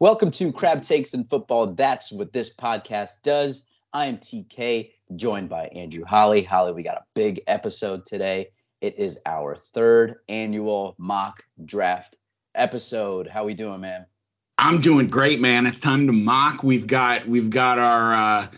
Welcome to Crab Takes in Football. That's what this podcast does. I am TK, joined by Andrew Holly. Holly, we got a big episode today. It is our third annual mock draft episode. How we doing, man? I'm doing great, man. It's time to mock. We've got we've got our uh,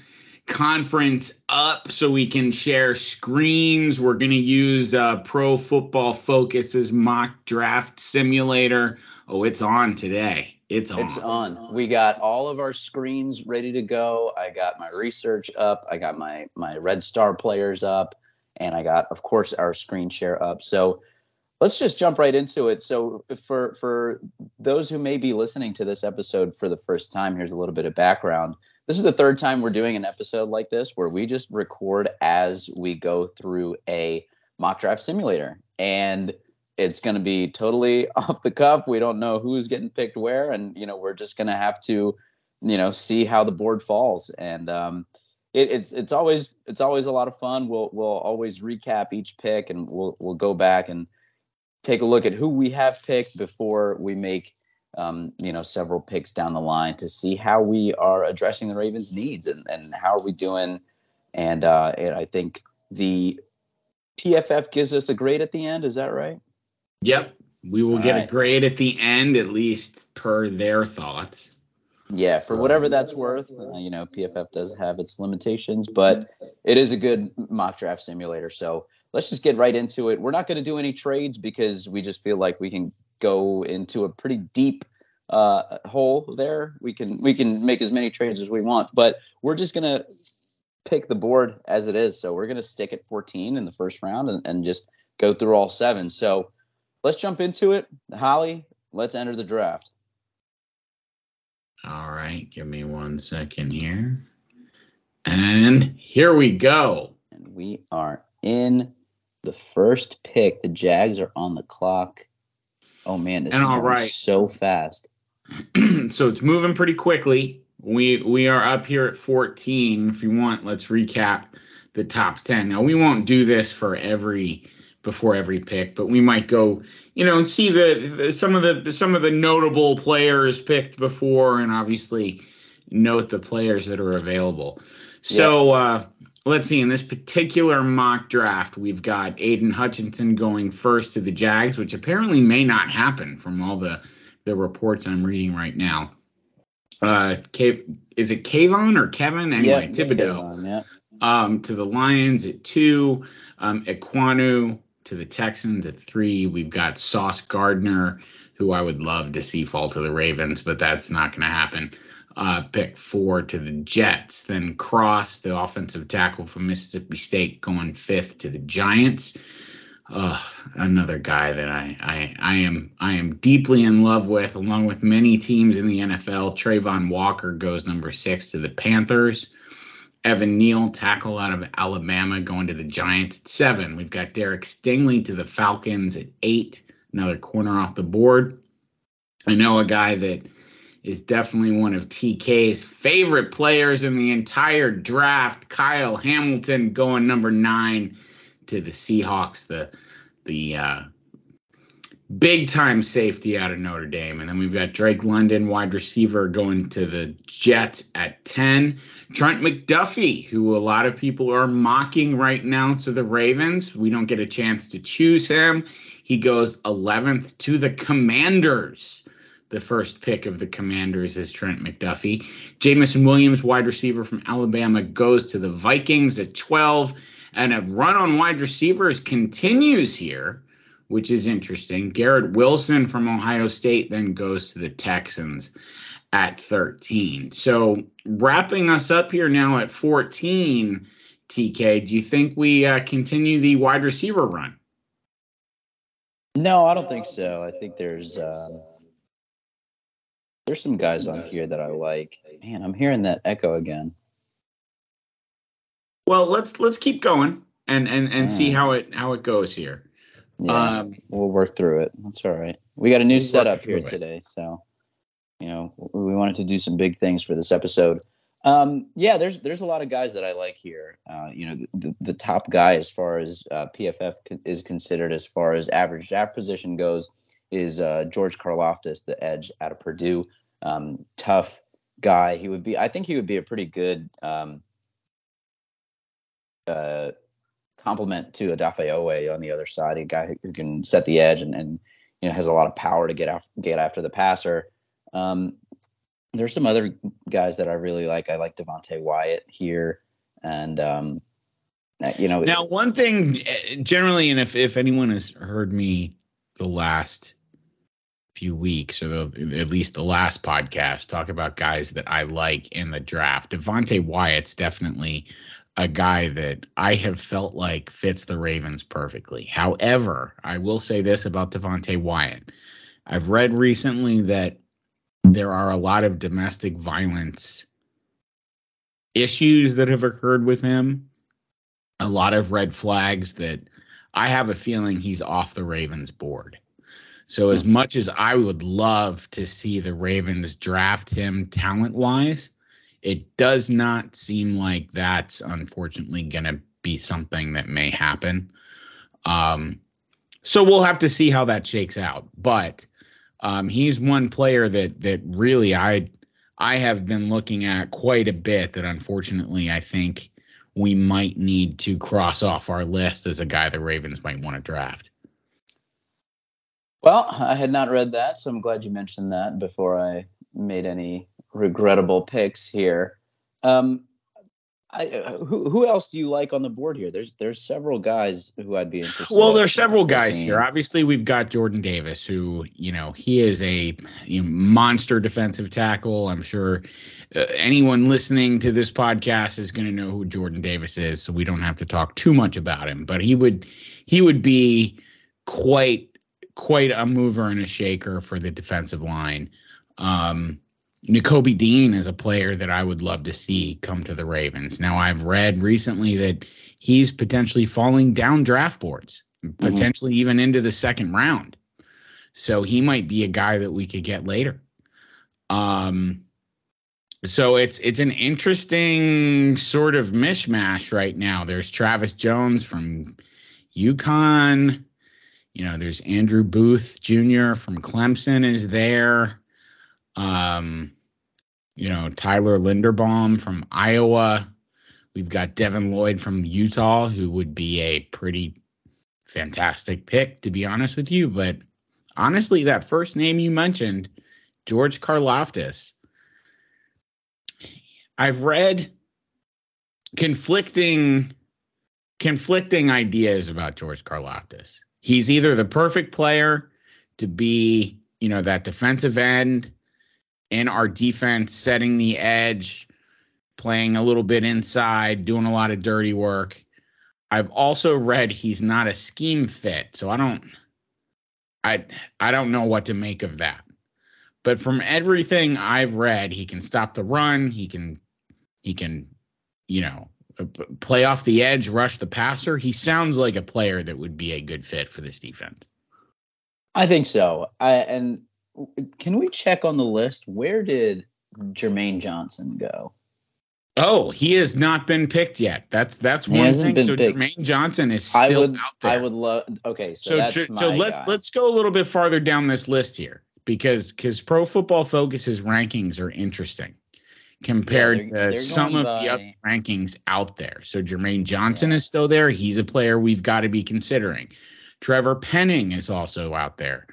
conference up so we can share screens. We're gonna use uh, Pro Football Focus's mock draft simulator. Oh, it's on today. It's on. It's on. We got all of our screens ready to go. I got my research up. I got my my Red Star players up, and I got, of course, our screen share up. So let's just jump right into it. So for for those who may be listening to this episode for the first time, here's a little bit of background. This is the third time we're doing an episode like this where we just record as we go through a mock draft simulator. And it's going to be totally off the cuff. We don't know who's getting picked where, and you know we're just going to have to, you know, see how the board falls. And um, it, it's it's always it's always a lot of fun. We'll we'll always recap each pick, and we'll we'll go back and take a look at who we have picked before we make um, you know several picks down the line to see how we are addressing the Ravens' needs and and how are we doing. And, uh, and I think the PFF gives us a grade at the end. Is that right? Yep. We will All get right. a grade at the end, at least per their thoughts. Yeah, for whatever that's worth. Uh, you know, PFF does have its limitations, but it is a good mock draft simulator. So let's just get right into it. We're not going to do any trades because we just feel like we can go into a pretty deep uh, hole there. We can we can make as many trades as we want, but we're just going to pick the board as it is. So we're going to stick at 14 in the first round and, and just go through all seven. So let's jump into it. Holly, let's enter the draft. All right, give me one second here. And here we go. And we are in the first pick. The Jags are on the clock. Oh man, this and is all right. so fast. so it's moving pretty quickly. We we are up here at 14. If you want, let's recap the top 10. Now we won't do this for every before every pick, but we might go, you know, and see the, the some of the some of the notable players picked before, and obviously note the players that are available. So yeah. uh, let's see. In this particular mock draft, we've got Aidan Hutchinson going first to the Jags, which apparently may not happen from all the the reports I'm reading right now. Uh, K- is it Kayvon or Kevin? Anyway, yeah, Thibodeaux. Kayvon, yeah. Um, to the Lions at two. Um, Ekwonu to the Texans at three. We've got Sauce Gardner, who I would love to see fall to the Ravens, but that's not going to happen. Uh, pick four to the Jets. Then Cross, the offensive tackle from Mississippi State, going fifth to the Giants. Uh, another guy that I, I I am I am deeply in love with, along with many teams in the NFL. Travon Walker goes number six to the Panthers. Evan Neal, tackle out of Alabama, going to the Giants at seven. We've got Derek Stingley to the Falcons at eight, another corner off the board. I know a guy that is definitely one of TK's favorite players in the entire draft, Kyle Hamilton, going number nine to the Seahawks, the the uh, big time safety out of Notre Dame. And then we've got Drake London, wide receiver, going to the Jets at 10. Trent McDuffie, who a lot of people are mocking right now to the Ravens. We don't get a chance to choose him. He goes 11th to the Commanders. The first pick of the Commanders is Trent McDuffie. Jameson Williams, wide receiver from Alabama, goes to the Vikings at 12. And a run on wide receivers continues here which is interesting. Garrett Wilson from Ohio State then goes to the Texans at 13. So wrapping us up here now at 14, TK, do you think we uh, continue the wide receiver run? No, I don't think so. I think there's um, there's some guys on here that I like. Man, I'm hearing that echo again. Well, let's let's keep going and and and see how it how it goes here. Yeah, um, we'll work through it. That's all right. We got a new we'll setup here it. today, so you know we wanted to do some big things for this episode. Um, yeah, there's there's a lot of guys that I like here. Uh, you know, the, the top guy as far as uh, PFF is considered as far as average draft position goes is uh, George Karlaftis, the edge out of Purdue. um, tough guy. He would be. I think he would be a pretty good um, uh, complement to Odafe Oweh on the other side. A guy who can set the edge and, and you know has a lot of power to get after, get after the passer. Um, there's some other guys that I really like. I like Devonte Wyatt here, and um, uh, you know. Now, one thing eh, generally, and if if anyone has heard me the last few weeks, or the, at least the last podcast, talk about guys that I like in the draft, Devonte Wyatt's definitely a guy that I have felt like fits the Ravens perfectly. However, I will say this about Devonte Wyatt. I've read recently that there are a lot of domestic violence issues that have occurred with him, a lot of red flags that I have a feeling he's off the Ravens board. So, as hmm. much as I would love to see the Ravens draft him talent wise, it does not seem like that's unfortunately going to be something that may happen. Um, so we'll have to see how that shakes out. But um, he's one player that that really I I have been looking at quite a bit. That unfortunately I think we might need to cross off our list as a guy the Ravens might want to draft. Well, I had not read that, so I'm glad you mentioned that before I made any regrettable picks here. Um, I, uh, who who else do you like on the board here? There's there's several guys who I'd be interested. Well, there's several guys here. Obviously, we've got Jordan Davis, who you know he is a you know, monster defensive tackle. I'm sure uh, anyone listening to this podcast is going to know who Jordan Davis is, so we don't have to talk too much about him. But he would he would be quite quite a mover and a shaker for the defensive line. Um, Nakobe Dean is a player that I would love to see come to the Ravens. Now, I've read recently that he's potentially falling down draft boards, mm-hmm. potentially even into the second round. So he might be a guy that we could get later. Um, so it's it's an interesting sort of mishmash right now. There's Travis Jones from UConn. You know, there's Andrew Booth Jr. from Clemson is there. Um, you know, Tyler Linderbaum from Iowa. We've got Devin Lloyd from Utah, who would be a pretty fantastic pick, to be honest with you. But honestly, that first name you mentioned, George Karlaftis, I've read conflicting conflicting ideas about George Karlaftis. He's either the perfect player to be, you know, that defensive end in our defense, setting the edge, playing a little bit inside, doing a lot of dirty work. I've also read he's not a scheme fit, so I don't I I don't know what to make of that. But from everything I've read, he can stop the run, he can he can you know, uh, play off the edge, rush the passer. He sounds like a player that would be a good fit for this defense. I think so. I and can we check on the list? Where did Jermaine Johnson go? Oh, he has not been picked yet. That's that's he one thing. So picked. Jermaine Johnson is still would, out there. I would love. Okay, so so, so let's guy. let's go a little bit farther down this list here because because Pro Football Focus's rankings are interesting compared yeah, they're, to they're some of by... the other rankings out there. So Jermaine Johnson yeah. is still there. He's a player we've got to be considering. Trevor Penning is also out there.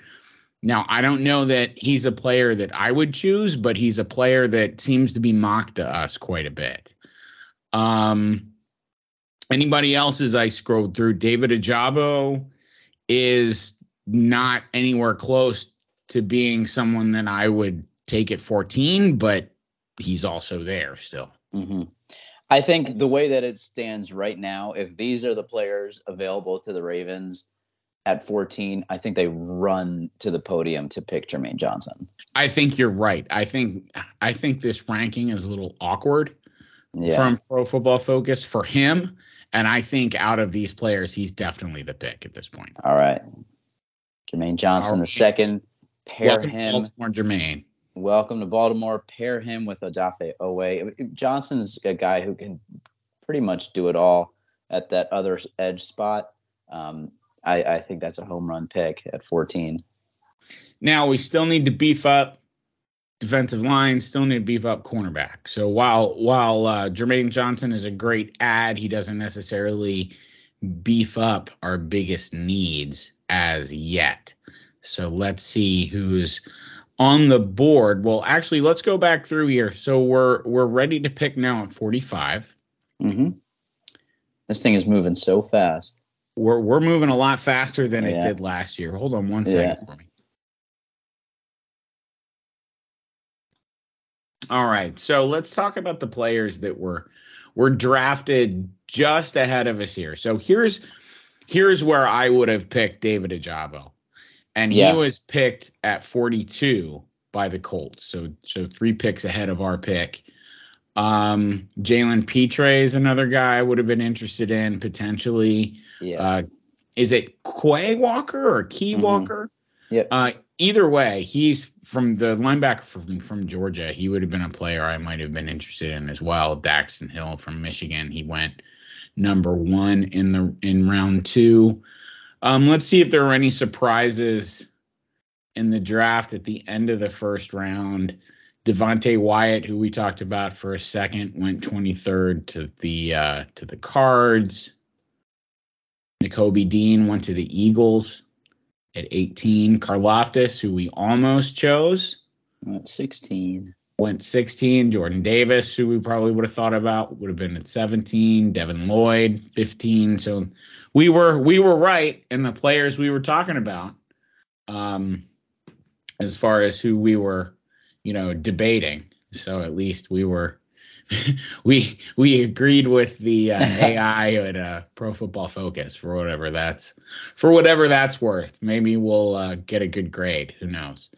Now, I don't know that he's a player that I would choose, but he's a player that seems to be mocked to us quite a bit. Um, anybody else as I scrolled through, David Ojabo is not anywhere close to being someone that I would take at 14, but he's also there still. Mm-hmm. I think the way that it stands right now, if these are the players available to the Ravens, at 14, I think they run to the podium to pick Jermaine Johnson. I think you're right. I think I think this ranking is a little awkward yeah. from Pro Football Focus for him, and I think out of these players, he's definitely the pick at this point. All right, Jermaine Johnson, the second. Pair Welcome him. Baltimore, Jermaine. Welcome to Baltimore. Pair him with Odafe Oweh. Johnson's a guy who can pretty much do it all at that other edge spot. Um, I, I think that's a home run pick at 14. Now we still need to beef up defensive line still need to beef up cornerback. So while while uh, Jermaine Johnson is a great ad, he doesn't necessarily beef up our biggest needs as yet. So let's see who's on the board. Well, actually, let's go back through here. So we're we're ready to pick now at 45. Mm-hmm. This thing is moving so fast. We're we're moving a lot faster than yeah. it did last year. Hold on one second yeah. for me. All right. So let's talk about the players that were were drafted just ahead of us here. So here's here's where I would have picked David Ojabo, And yeah. he was picked at 42 by the Colts. So so three picks ahead of our pick. Um, Jalen Pitre is another guy I would have been interested in potentially. Yeah. Uh, is it Quay Walker or Key mm-hmm. Walker? Yeah. Uh, either way, he's from the linebacker from from Georgia. He would have been a player I might have been interested in as well. Daxton Hill from Michigan. He went number one in the in round two. Um, let's see if there were any surprises in the draft at the end of the first round. Devonte Wyatt, who we talked about for a second, went 23rd to the uh, to the Cards. Nakobe Dean went to the Eagles at 18. Karlaftis, who we almost chose, went 16. Went 16. Jordan Davis, who we probably would have thought about, would have been at 17. Devin Lloyd, 15. So we were we were right in the players we were talking about, um, as far as who we were, you know, debating. So at least we were we we agreed with the uh, AI at uh, Pro Football Focus for whatever that's for whatever that's worth. Maybe we'll uh, get a good grade. Who knows?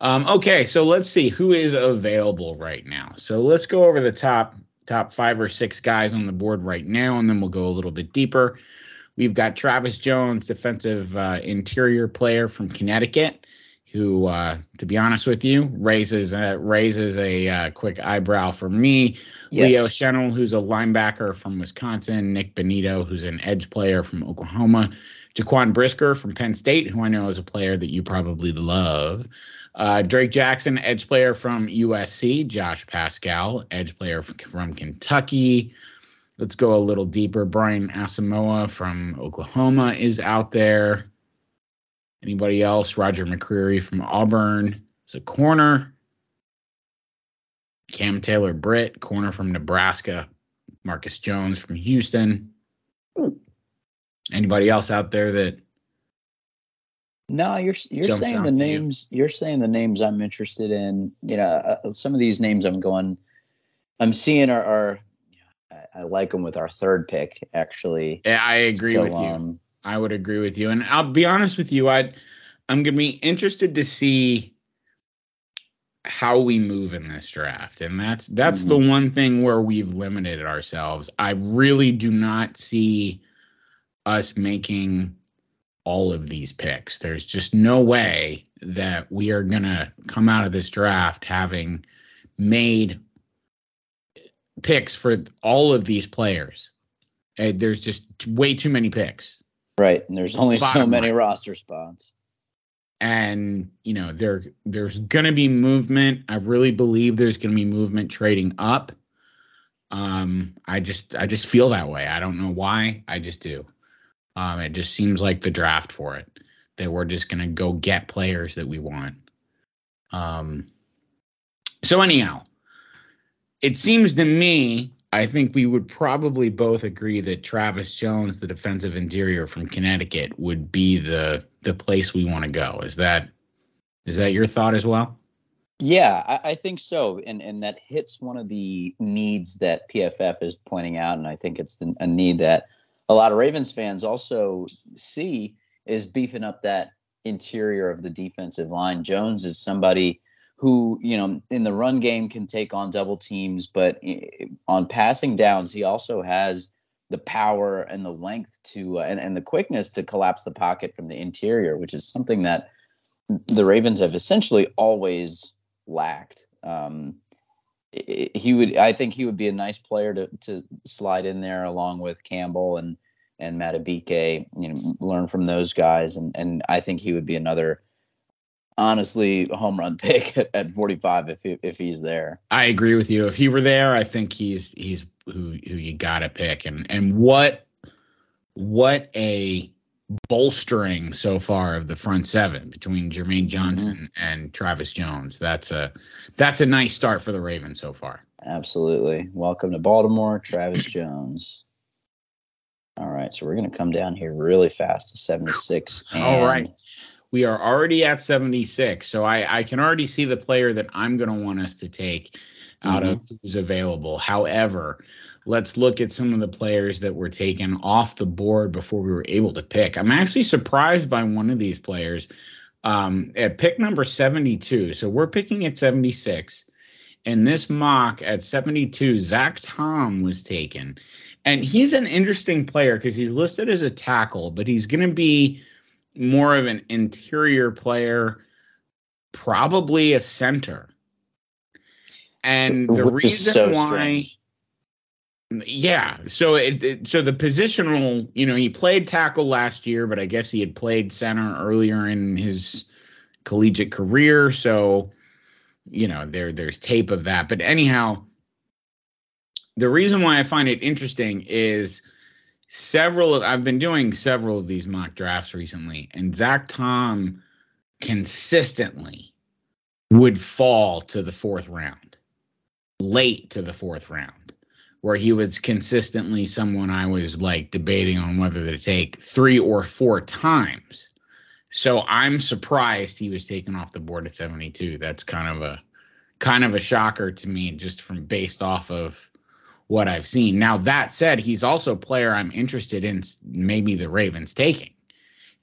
Um, okay, so let's see who is available right now. So let's go over the top top five or six guys on the board right now, and then we'll go a little bit deeper. We've got Travis Jones, defensive uh, interior player from Connecticut who, uh, to be honest with you, raises uh, raises a uh, quick eyebrow for me. Yes. Leo Chenal, who's a linebacker from Wisconsin. Nik Bonitto, who's an edge player from Oklahoma. Jaquan Brisker from Penn State, who I know is a player that you probably love. Uh, Drake Jackson, edge player from USC. Josh Paschal, edge player from, from Kentucky. Let's go a little deeper. Brian Asamoah from Oklahoma is out there. Anybody else? Roger McCreary from Auburn is a corner. Cam Taylor Britt, corner from Nebraska. Marcus Jones from Houston. Anybody else out there that? No, you're you're saying the names. You? are saying the names I'm interested in. You know, uh, some of these names I'm going. I'm seeing are, are I like them with our third pick actually. Yeah, I agree with you. I would agree with you. And I'll be honest with you, I I'm gonna be interested to see how we move in this draft. And that's that's mm-hmm. the one thing where we've limited ourselves. I really do not see us making all of these picks. There's just no way that we are gonna come out of this draft having made picks for all of these players. There's just way too many picks. Right, and there's only so many line. roster spots. And you know there there's gonna be movement. I really believe there's gonna be movement trading up. Um, I just I just feel that way. I don't know why. I just do. Um, it just seems like the draft for it that we're just gonna go get players that we want. Um. So anyhow, it seems to me I think we would probably both agree that Travis Jones, the defensive interior from Connecticut, would be the the place we want to go. Is that is that your thought as well? Yeah, I, I, think so, and and that hits one of the needs that PFF is pointing out, and I think it's the, a need that a lot of Ravens fans also see is beefing up that interior of the defensive line. Jones is somebody who, you know, in the run game can take on double teams, but on passing downs, he also has the power and the length to uh, and, and the quickness to collapse the pocket from the interior, which is something that the Ravens have essentially always lacked. Um, he would, I think, he would be a nice player to to slide in there along with Campbell and and Madubuike, you know, learn from those guys, and and I think he would be another honestly home run pick at, at 45 if he, if he's there. I agree with you. If he were there, I think he's he's who who you got to pick. And and what what a bolstering so far of the front seven between Jermaine Johnson mm-hmm. and Travis Jones. That's a that's a nice start for the Ravens so far. Absolutely. Welcome to Baltimore, Travis Jones. All right, so we're going to come down here really fast to 76. All right. We are already at 76. So I, I can already see the player that I'm going to want us to take out mm-hmm. of who's available. However, let's look at some of the players that were taken off the board before we were able to pick. I'm actually surprised by one of these players um, at pick number 72. So we're picking at 76. And this mock at 72, Zach Tom was taken. And he's an interesting player because he's listed as a tackle, but he's going to be more of an interior player, probably a center. And the reason so why, strange. yeah, so it, it, so the positional, you know, he played tackle last year, but I guess he had played center earlier in his collegiate career, so you know there there's tape of that. But anyhow, the reason why I find it interesting is several of I've been doing several of these mock drafts recently, and Zach Tom consistently would fall to the fourth round, late to the fourth round, where he was consistently someone I was like debating on whether to take three or four times. So I'm surprised he was taken off the board at 72. That's kind of a kind of a shocker to me, just from based off of what I've seen. Now that said, he's also a player I'm interested in maybe the Ravens taking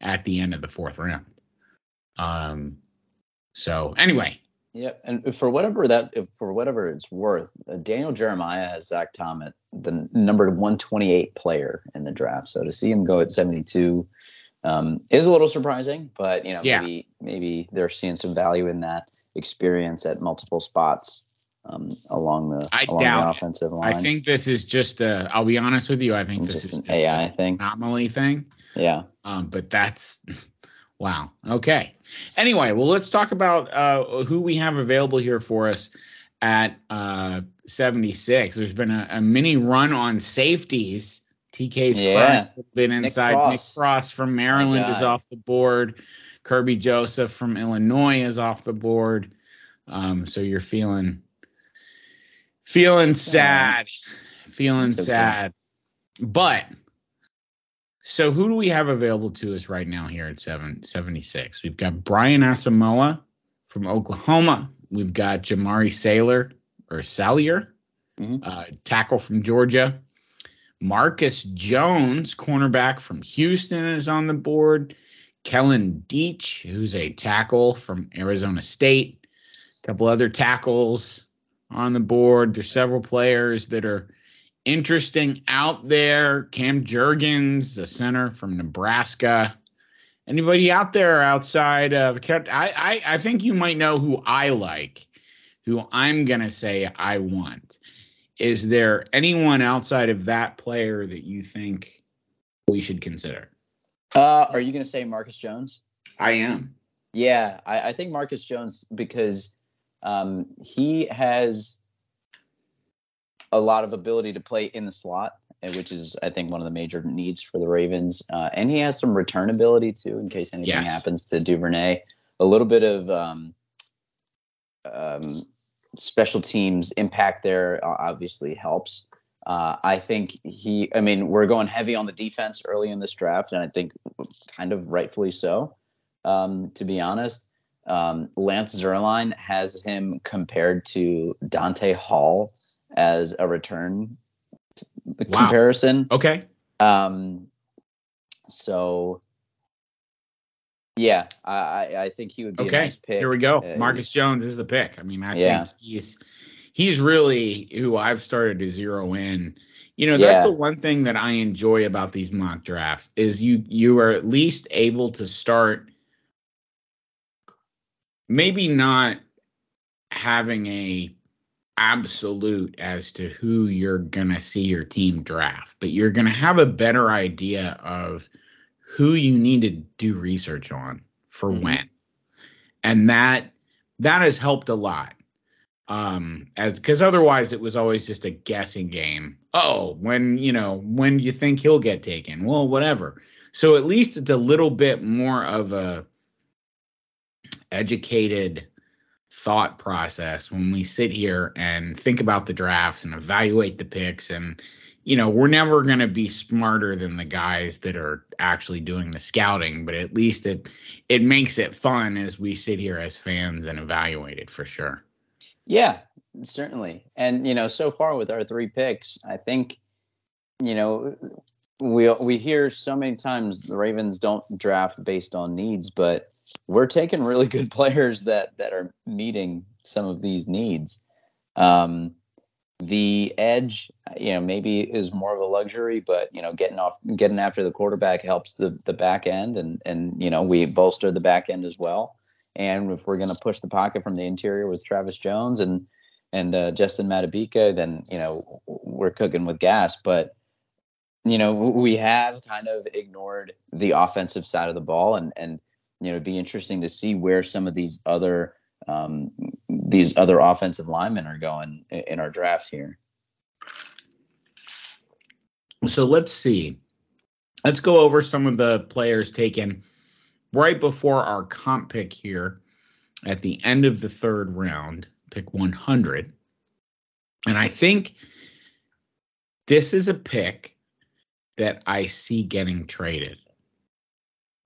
at the end of the fourth round. Um so anyway. Yeah, and for whatever that for whatever it's worth, uh, Daniel Jeremiah has Zach Tom as the number 128 player in the draft. So to see him go at 72 um, is a little surprising, but you know yeah. maybe maybe they're seeing some value in that experience at multiple spots um, along the I along doubt the offensive line. I think this is just a. I'll be honest with you. I think this is an AI thing, anomaly thing. Yeah. Um, but that's wow. Okay. Anyway, well, let's talk about uh, who we have available here for us at uh, 76. There's been a, a mini run on safeties. TK's yeah. been inside. Nick Frost, Nick Frost from Maryland is off the board. Kerby Joseph from Illinois is off the board. Um, so you're feeling Feeling sad. Feeling sad. But so who do we have available to us right now here at 776? We've got Brian Asamoah from Oklahoma. We've got Jamaree Salyer or Salyer, mm-hmm. uh, tackle from Georgia. Marcus Jones, cornerback from Houston, is on the board. Kellen Diesch, who's a tackle from Arizona State. A couple other tackles on the board. There's several players that are interesting out there. Cam Jurgens, the center from Nebraska. Anybody out there outside of I, I I think you might know who I like, who I'm gonna say I want. Is there anyone outside of that player that you think we should consider? Uh, are you gonna say Marcus Jones? I am. Yeah, I, I think Marcus Jones because um, he has a lot of ability to play in the slot, which is, I think, one of the major needs for the Ravens. Uh, and he has some return ability too, in case anything yes. happens to Duvernay. A little bit of um, um, special teams impact there obviously helps. Uh, I think he, I mean, we're going heavy on the defense early in this draft, and I think kind of rightfully so, um, to be honest. Um, Lance Zierlein has him compared to Dante Hall as a return wow. comparison. Okay. Um, so yeah, I I think he would be okay. a nice pick. Here we go. Uh, Marcus Jones is the pick. I mean, I yeah. think he's he's really who I've started to zero in. You know, that's yeah. the one thing that I enjoy about these mock drafts is you you are at least able to start maybe not having a absolute as to who you're going to see your team draft, but you're going to have a better idea of who you need to do research on for mm-hmm. when. and that that has helped a lot. Um, as because otherwise it was always just a guessing game. Oh, when you know when you think he'll get taken, well, whatever. So at least it's a little bit more of a educated thought process when we sit here and think about the drafts and evaluate the picks. And you know we're never going to be smarter than the guys that are actually doing the scouting but at least it it makes it fun as we sit here as fans and evaluate it for sure. Yeah certainly. And you know so far with our three picks i think you know we we hear so many times the ravens don't draft based on needs but we're taking really good players that that are meeting some of these needs. Um, the edge, you know, maybe is more of a luxury, but you know, getting off, getting after the quarterback helps the the back end, and and you know, we bolster the back end as well. And if we're going to push the pocket from the interior with Travis Jones and and uh, Justin Madubuike, then you know we're cooking with gas. But you know, we have kind of ignored the offensive side of the ball, and and you know, it'd be interesting to see where some of these other um, these other offensive linemen are going in our draft here. So let's see. Let's go over some of the players taken right before our comp pick here at the end of the third round, pick 100. And I think this is a pick that I see getting traded.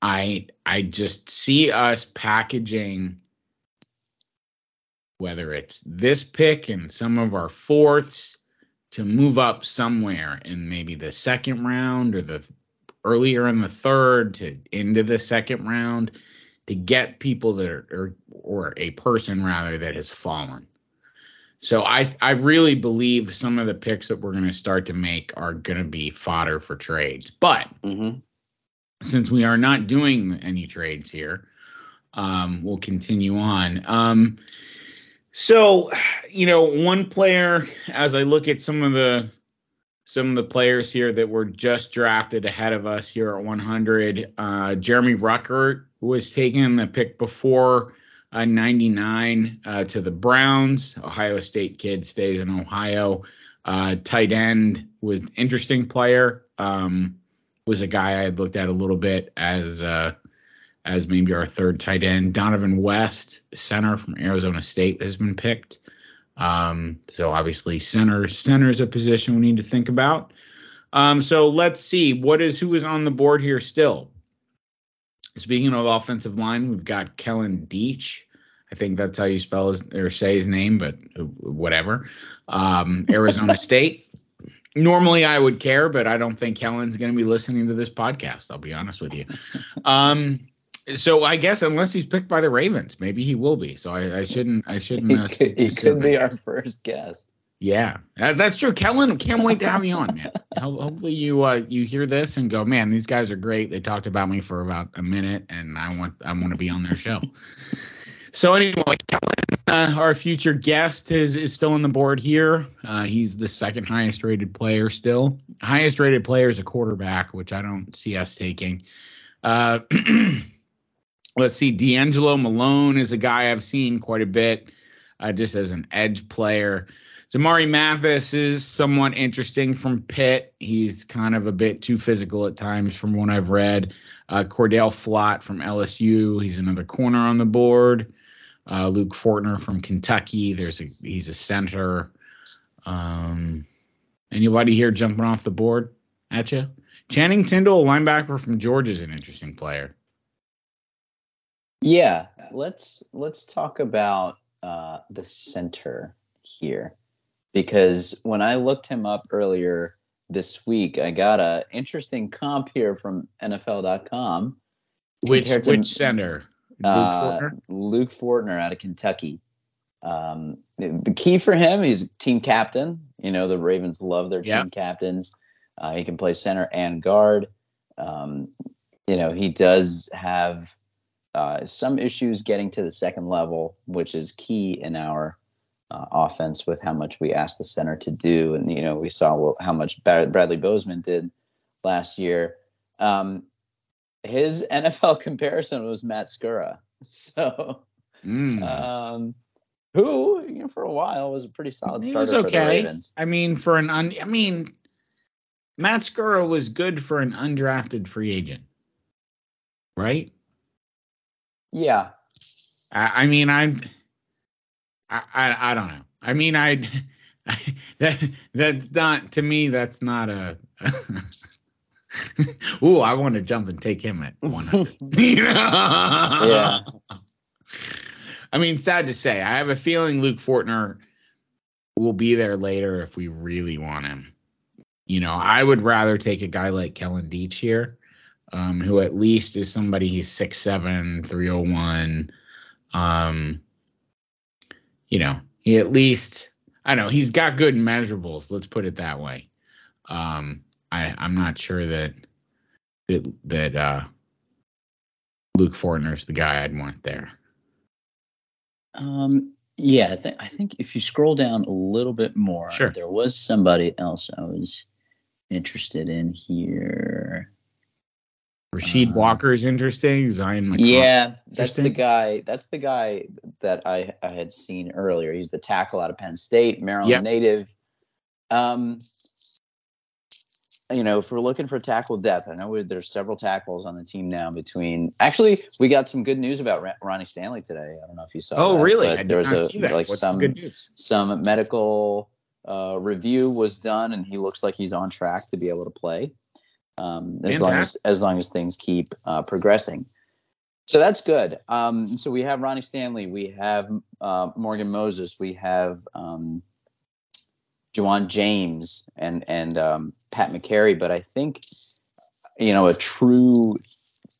I I just see us packaging whether it's this pick and some of our fourths to move up somewhere in maybe the second round or the earlier in the third to into the second round to get people that are or, or a person rather that has fallen. So I I really believe some of the picks that we're going to start to make are going to be fodder for trades. But mm-hmm since we are not doing any trades here, um, we'll continue on. Um, so, you know, one player, as I look at some of the some of the players here that were just drafted ahead of us here at 100, uh, Jeremy Ruckert was taken the pick before uh, 99 uh, to the Browns. Ohio State kid stays in Ohio. Uh, tight end was interesting player. Um, was a guy I had looked at a little bit as uh, as maybe our third tight end. Dohnovan West, center from Arizona State, has been picked. Um, so obviously center center is a position we need to think about. Um, so let's see what is who is on the board here still. Speaking of offensive line, we've got Kellen Diesch. I think that's how you spell his or say his name, but whatever. Um, Arizona State normally I would care, but I don't think Kellen's going to be listening to this podcast. I'll be honest with you. um, so I guess unless he's picked by the Ravens, maybe he will be. So I, I shouldn't. I shouldn't. Uh, he could, he could be our first guest. Yeah, uh, that's true. Kellen, can't wait to have you on, man. Hopefully you uh, you hear this and go, man, these guys are great. They talked about me for about a minute, and I want I want to be on their show. So anyway, Kellen, uh, our future guest is is still on the board here. Uh, he's the second highest rated player still. Highest rated player is a quarterback, which I don't see us taking. Uh, let's see, D'Angelo Malone is a guy I've seen quite a bit, uh, just as an edge player. Damari Mathis is somewhat interesting from Pitt. He's kind of a bit too physical at times, from what I've read. Uh, Cordale Flott from LSU. He's another corner on the board uh, Luke Fortner from Kentucky. There's a he's a center. Um, anybody here jumping off the board at you? Channing Tindall, linebacker from Georgia, is an interesting player. Yeah, let's let's talk about uh, the center here because when I looked him up earlier this week, I got a interesting comp here from NFL.com. Which which center? Luke uh, Fortner? Luke Fortner out of Kentucky. Um, the key for him, he's team captain. You know, the Ravens love their team captains. Uh, he can play center and guard. Um, you know, he does have uh, some issues getting to the second level, which is key in our uh, offense with how much we ask the center to do. And, you know, we saw how much Bradley Bozeman did last year. Um, his NFL comparison was Matt Skura. So Mm. um, who you know, for a while was a pretty solid He starter was for the okay. Ravens. I mean, for an un, I mean, Matt Skura was good for an undrafted free agent, right? Yeah, I, I mean, I'm, I, I, I don't know. I mean, I, that that's not to me. That's not a. Ooh, I want to jump and take him at 100. Yeah. I mean, sad to say, I have a feeling Luke Fortner will be there later if we really want him. You know, I would rather take a guy like Kellen Diesch here, um, who at least is somebody he's 6'7, 301. Um, you know, he at least, I know, he's got good measurables. Let's put it that way. Um, I, I'm not sure that that that uh, Luke Fortner's the guy I'd want there. Um, yeah, I, th- I think if you scroll down a little bit more, Sure. there was somebody else I was interested in here. Rasheed Uh, Walker's interesting. Zion McCollum. Yeah, that's the guy. That's the guy that I I had seen earlier. He's the tackle out of Penn State, Maryland Yep. native. Um, you know, if we're looking for tackle depth, I know there's several tackles on the team now. Between actually, we got some good news about Ronnie Stanley today. I don't know if you saw. Oh, that, really? I did there was not a see that. like What's some good news? some medical uh, review was done, and he looks like he's on track to be able to play, um, as long as as long as things keep uh, progressing. So that's good. Um, so we have Ronnie Stanley, we have uh, Morgan Moses, we have um, Ja'Wuan James, and and um, Pat Mekari. But I think you know a true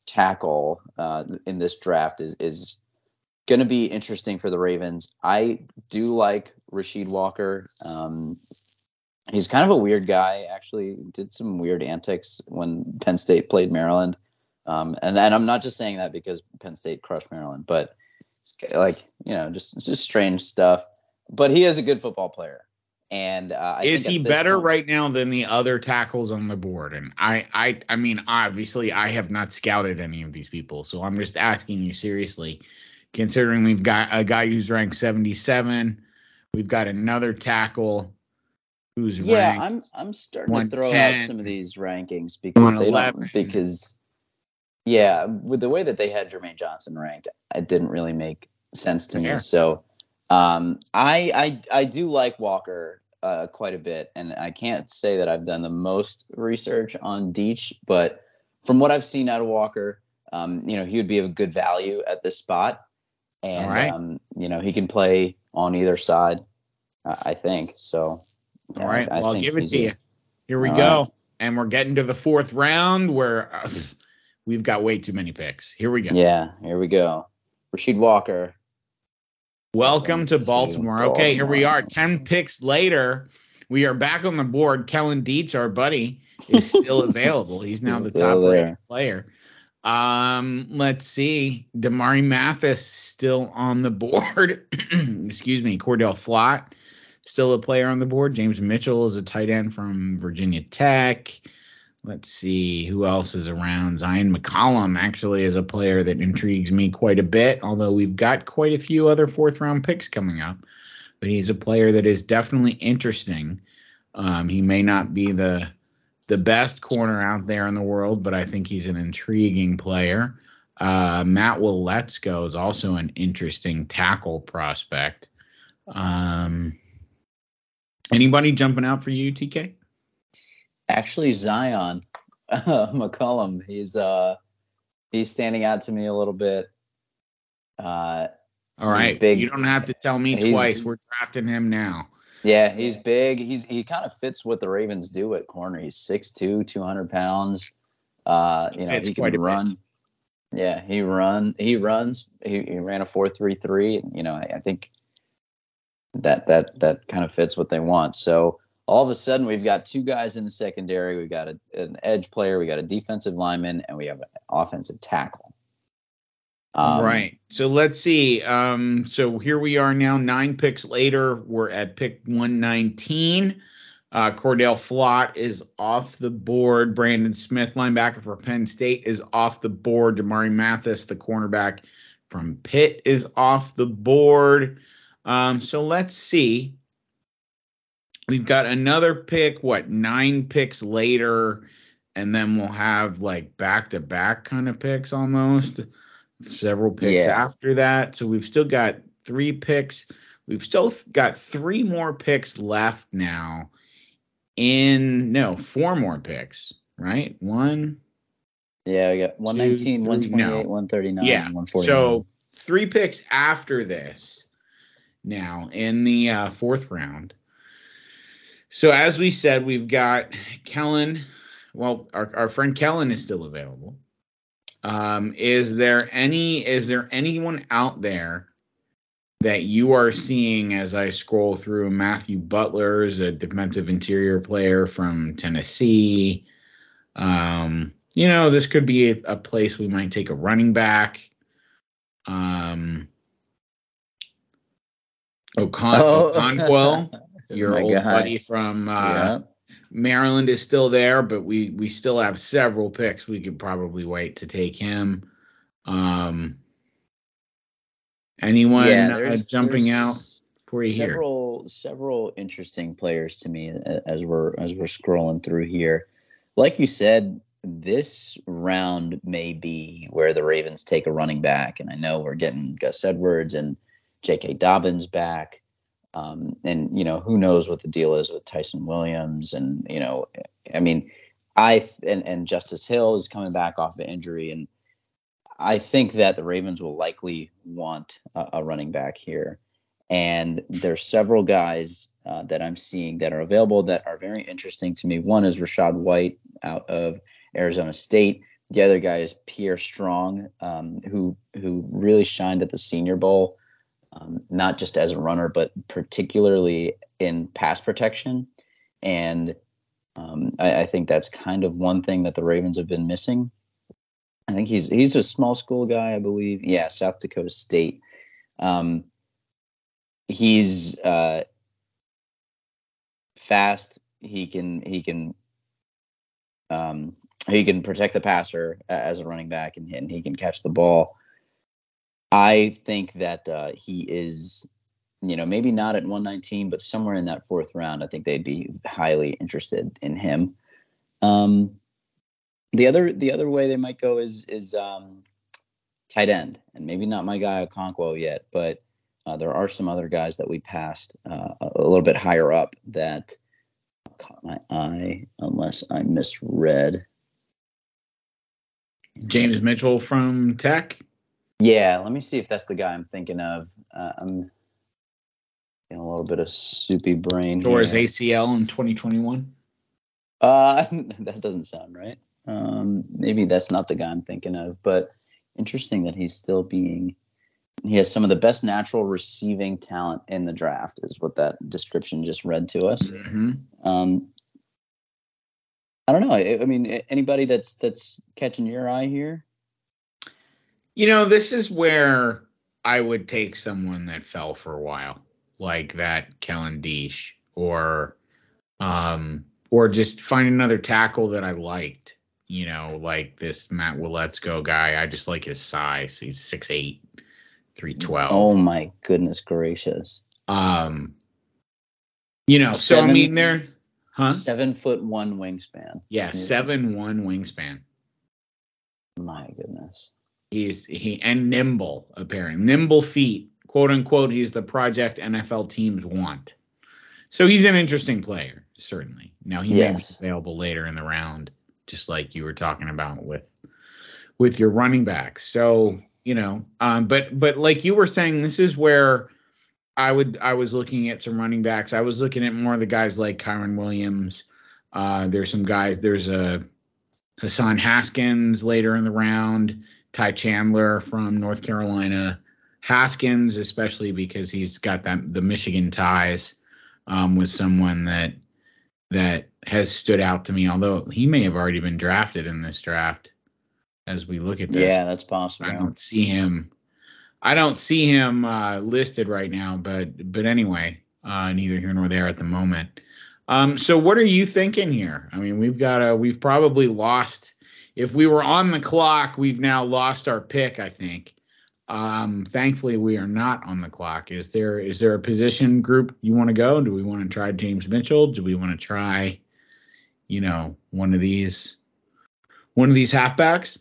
tackle uh, in this draft is is going to be interesting for the Ravens. I do like Rasheed Walker. Um, he's kind of a weird guy. Actually, did some weird antics when Penn State played Maryland. Um, and and I'm not just saying that because Penn State crushed Maryland, but like you know just just strange stuff. But he is a good football player. And uh, I Is he better point- right now than the other tackles on the board? And I, I, I mean, obviously, I have not scouted any of these people, so I'm just asking you seriously. Considering we've got a guy who's ranked 77, we've got another tackle who's Yeah, ranked. I'm I'm starting to throw out some of these rankings because they don't because yeah, with the way that they had Jermaine Johnson ranked, it didn't really make sense to me. So um I I I do like Walker uh quite a bit and I can't say that I've done the most research on Diesch, but from what I've seen out of Walker, um, you know, he would be of good value at this spot. And right. um, you know, he can play on either side, uh, I think. So yeah, All right, I well, I'll give it to you. Here we All go. right. And we're getting to the fourth round where uh, we've got way too many picks. Here we go. Yeah, here we go. Rasheed Walker. Welcome to Baltimore. Okay, here we are. 10 picks later. We are back on the board. Kellen Diesch, our buddy, is still available. He's now the top rated player. Um, let's see. Damari Mathis still on the board. Excuse me. Cordale Flott still a player on the board. James Mitchell is a tight end from Virginia Tech. Let's see who else is around. Zion McCollum actually is a player that intrigues me quite a bit, although we've got quite a few other fourth round picks coming up. But he's a player that is definitely interesting. Um, he may not be the the best corner out there in the world, but I think he's an intriguing player. Uh, Matt Waletzko is also an interesting tackle prospect. Um, anybody jumping out for you, TK? Actually, Zion McCollum. He's uh he's standing out to me a little bit. Uh, All right, big. you don't have to tell me twice. We're drafting him now. yeah, he's big. He's he kind of fits what the Ravens do at corner. He's 6'2", 200 pounds. Uh, you know, he can bit. run. Yeah, he run. He runs. He, he ran a four three three. You know, I, I think that that that kind of fits what they want. So all of a sudden, we've got two guys in the secondary. We've got a, an edge player. We got a defensive lineman, and we have an offensive tackle. Um, right. So let's see. Um, so here we are now, nine picks later. We're at pick 119. Uh, Cordale Flott is off the board. Brandon Smith, linebacker for Penn State, is off the board. Damari Mathis, the cornerback from Pitt is off the board. Um, so let's see. We've got another pick, what, nine picks later, and then we'll have like back to back kind of picks almost. Several picks Yeah. after that. So we've still got three picks. We've still got three more picks left now. In no, four more picks, right? One, Yeah, we got 119, three, 128, no. 139, yeah. 149. So three picks after this now in the uh, fourth round. So as we said, we've got Kellen. Well, our, our friend Kellen is still available. Um, is there any is there anyone out there that you are seeing as I scroll through? Matthew Butler is a defensive interior player from Tennessee. Um, you know, this could be a, a place we might take a running back. Um, Ocon- Oh. Okonkwo, your My old guy. buddy from uh, yeah. Maryland is still there, but we we still have several picks. We could probably wait to take him. Um, anyone yeah, uh, jumping there's out for you here? several several interesting players to me as we're as we're scrolling through here. Like you said, this round may be where the Ravens take a running back, and I know we're getting Gus Edwards and J.K. Dobbins back. Um, and you know who knows what the deal is with Ty'Son Williams, and you know, I mean, I and and Justice Hill is coming back off of injury, and I think that the Ravens will likely want a, a running back here. And there's several guys uh, that I'm seeing that are available that are very interesting to me. One is Rachaad White out of Arizona State. The other guy is Pierre Strong, um, who who really shined at the Senior Bowl, um, not just as a runner, but particularly in pass protection. And um, I, I think that's kind of one thing that the Ravens have been missing. I think he's he's a small school guy, I believe. Yeah, South Dakota State. Um, he's uh, fast. He can he can um, he can protect the passer as a running back, and, and he can catch the ball. I think that uh, he is, you know, maybe not at 119, but somewhere in that fourth round. I think they'd be highly interested in him. Um, the other the other way they might go is is um, tight end, and maybe not my guy Okonkwo yet, but uh, there are some other guys that we passed uh, a a little bit higher up that caught my eye, unless I misread. James Mitchell from Tech. Yeah, let me see if that's the guy I'm thinking of. Uh, I'm getting a little bit of soupy brain. Or his. ACL in 2021. Uh, that doesn't sound right. Um, maybe that's not the guy I'm thinking of, but interesting that he's still being. He has some of the best natural receiving talent in the draft, is what that description just read to us. Mhm. Um, I don't know. I, I mean, anybody that's that's catching your eye here? You know, this is where I would take someone that fell for a while, like that Kellen Diesch, or um, or just find another tackle that I liked. You know, like this Matt Waletzko guy. I just like his size. He's 6'8", 312. Oh my goodness gracious! Um, you know, so I Seven- mean, there, huh? Seven foot one wingspan. Yeah, seven one wingspan. My goodness. He's he and nimble apparently nimble feet, quote unquote. He's the project NFL teams want. So he's an interesting player, certainly. Now he Yes. may be available later in the round, just like you were talking about with with your running backs. So you know, um, but but like you were saying, this is where I would I was looking at some running backs. I was looking at more of the guys like Kyren Williams. Uh, there's some guys. There's a Hassan Haskins later in the round. Ty Chandler from North Carolina. Haskins, especially because he's got that the Michigan ties, um, was someone that that has stood out to me. Although he may have already been drafted in this draft, as we look at this. Yeah, that's possible. I don't see him. I don't see him uh, listed right now, but but anyway, uh, neither here nor there at the moment. Um, so what are you thinking here? I mean, we've got a we've probably lost. If we were on the clock, we've now lost our pick. I think. Um, thankfully, we are not on the clock. Is there is there a position group you want to go? Do we want to try James Mitchell? Do we want to try, you know, one of these one of these halfbacks?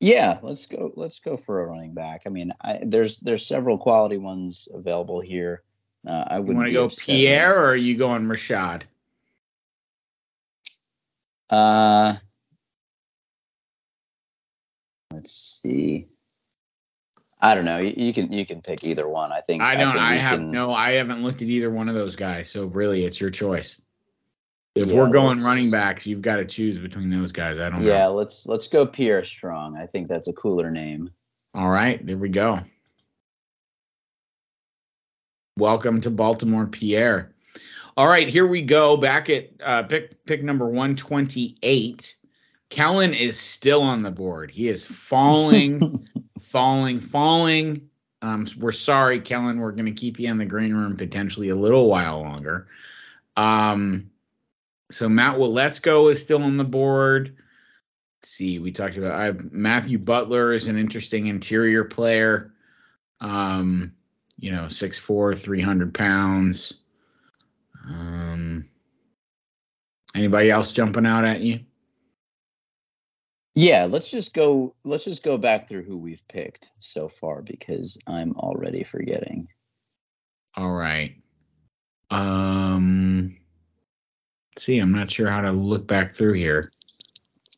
Yeah, let's go. Let's go for a running back. I mean, I, there's there's several quality ones available here. Uh, I would want to go Pierre or are you going Rachaad? Uh, let's see. I don't know. You, you, can you can pick either one. I think. I don't. I, I have can, no. I haven't looked at either one of those guys. So really, it's your choice. If Yeah, we're going running backs, you've got to choose between those guys. I don't know. Yeah, let's let's go Pierre Strong. I think that's a cooler name. All right, there we go. Welcome to Baltimore, Pierre. All right, here we go. Back at uh, pick pick number one twenty eight. Kellen is still on the board. He is falling, falling, falling. Um, we're sorry, Kellen. We're going to keep you in the green room potentially a little while longer. Um, so Matt Let's is still on the board. Let's see, we talked about I have Matthew Butler is an interesting interior player. Um, you know, 6'4, 300 pounds. Um, anybody else jumping out at you? Yeah, let's just go. Let's just go back through who we've picked so far because I'm already forgetting. All right. Um, let's see, I'm not sure how to look back through here.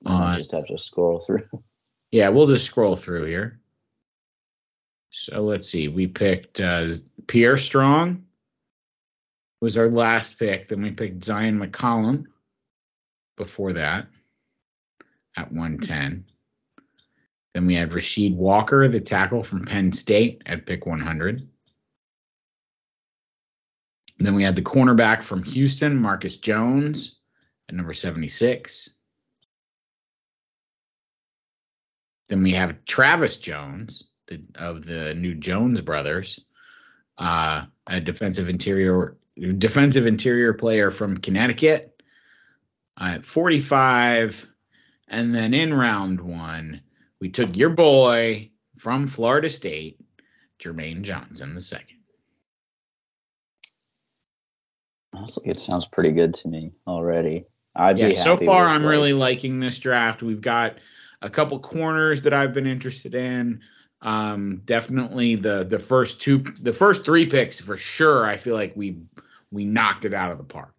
I Uh, just have to scroll through. Yeah, we'll just scroll through here. So let's see. We picked uh, Pierre Strong was our last pick. Then we picked Zyon McCollum before that at 110. Then we had Rasheed Walker, the tackle from Penn State, at pick 100. Then we had the cornerback from Houston, Marcus Jones, at number 76. Then we have Travis Jones the, of the new Jones brothers, uh, a defensive interior defensive interior player from Connecticut uh, at 45. And then in round one, we took your boy from Florida State, Jermaine Johnson the second. Honestly, it sounds pretty good to me already. I'd yeah, be so far I'm like- really liking this draft. We've got a couple corners that I've been interested in. Um, definitely the the first two, the first three picks for sure. I feel like we we knocked it out of the park.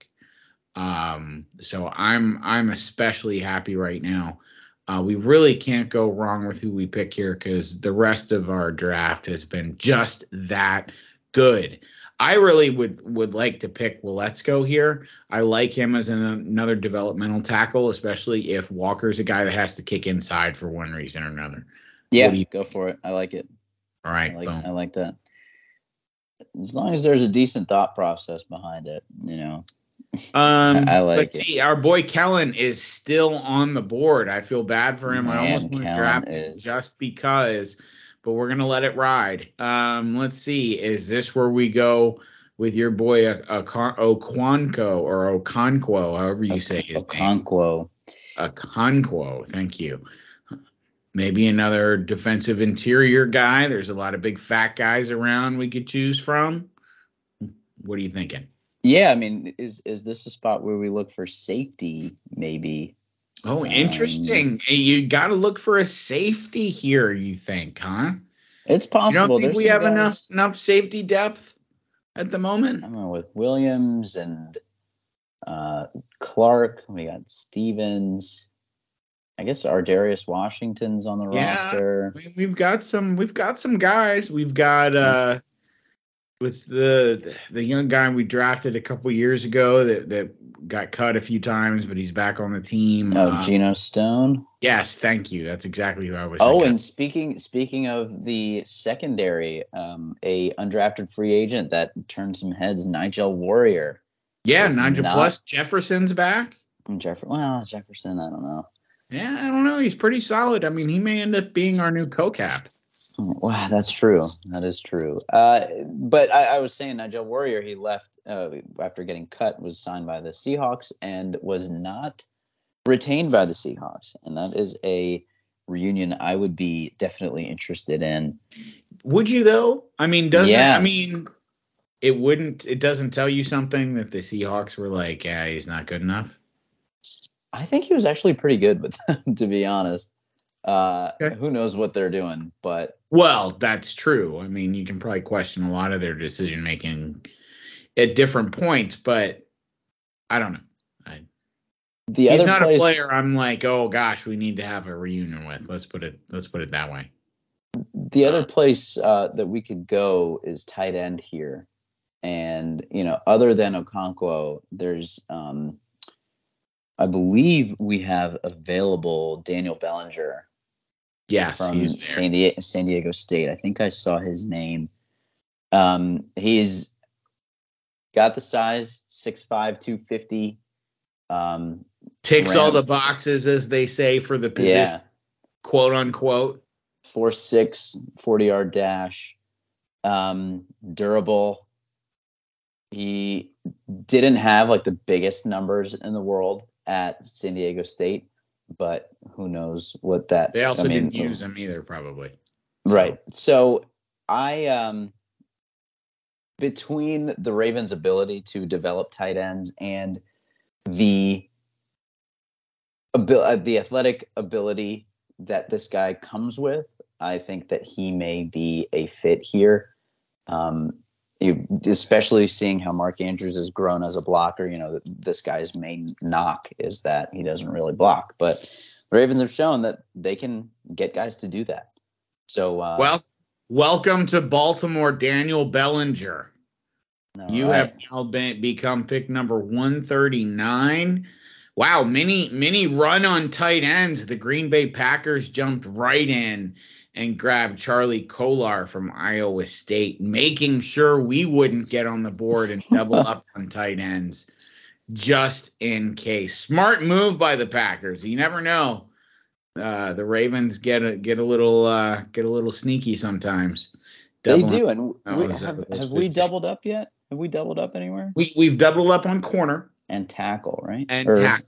Um, so I'm I'm especially happy right now. Uh, we really can't go wrong with who we pick here because the rest of our draft has been just that good. I really would would like to pick Waletzko here. I like him as an, another developmental tackle, especially if Walker's a guy that has to kick inside for one reason or another. Yeah, you- go for it. I like it. All right, I like boom. I like that. As long as there's a decent thought process behind it, you know. Um, I like let's it. see. Our boy Kellen is still on the board. I feel bad for him. I almost want to draft him just because, but we're gonna let it ride. Um, let's see. Is this where we go with your boy Oquanco or Oconquo, however you say his name? Okonkwo. Oconquo. Thank you. Maybe another defensive interior guy. There's a lot of big fat guys around we could choose from. What are you thinking? Yeah, I mean, is is this a spot where we look for safety? Maybe. Oh, Um, interesting. Hey, You got to look for a safety here. You think, huh? It's You possible. don't think There's we have guys- enough enough safety depth at the moment? don't know with Williams and uh, Clark. We got Stephens. I guess our Darius Washington's on the Yeah. roster. We- We've got some. We've got some guys. We've got uh, with the the young guy we drafted a couple years ago that that got cut a few times, but he's back on the team. Oh, Uh, Geno Stone. yes, thank you. That's exactly who I was. Oh, and speaking speaking of the secondary, um, a undrafted free agent that turned some heads, Nigel Warrior. yeah, Nigel not- plus Jefferson's back. Jeff, well, Jefferson, I don't know. Yeah, I don't know. He's pretty solid. I mean, he may end up being our new co-cap. Wow, that's true. That is true. Uh, but I, I was saying Nigel Warrior, he left uh, after getting cut, was signed by the Seahawks and was not retained by the Seahawks, and that is a reunion I would be definitely interested in. Would you though? I mean, doesn't Yeah. I mean it wouldn't it doesn't tell you something that the Seahawks were like, yeah, he's not good enough. I think he was actually pretty good with them, to be honest. Uh, Okay. Who knows what they're doing, but Well, that's true. I mean, you can probably question a lot of their decision making at different points, but I don't know. I, the he's other not place, a player I'm like, oh gosh, we need to have a reunion with. Let's put it let's put it that way. the other place uh, that we could go is tight end here, and you know, other than Okonkwo, there's, um, I believe we have available Daniel Bellinger Yes, from. San Diego, San Diego State. I think I saw his name. Um, he's got the size, 6'5", 250. Um, Ticks all the boxes, as they say, for the position, yeah, quote unquote. four six, 40 yard dash, um, durable. He didn't have like the biggest numbers in the world at San Diego State, but who knows what that. They also I mean, didn't use them either, probably. Right. So I um between the Ravens' ability to develop tight ends and the abil- uh, the athletic ability that this guy comes with, I think that he may be a fit here. Um, you, especially seeing how Mark Andrews has grown as a blocker, you know, this guy's main knock is that he doesn't really block, but the Ravens have shown that they can get guys to do that. So, uh, Well, welcome to Baltimore, Daniel Bellinger. You right. have now been, become pick number 139. Wow, many many run on tight ends. The Green Bay Packers jumped right in and grabbed Charlie Kolar from Iowa State, making sure we wouldn't get on the board and double up on tight ends just in case. Smart move by the Packers. You never know. Uh, the Ravens get a get a little uh, get a little sneaky sometimes. They Double do, and Oh, we, have, have we doubled up yet? Have we doubled up anywhere? We we've doubled up on corner. And tackle, right? and Or- tackle.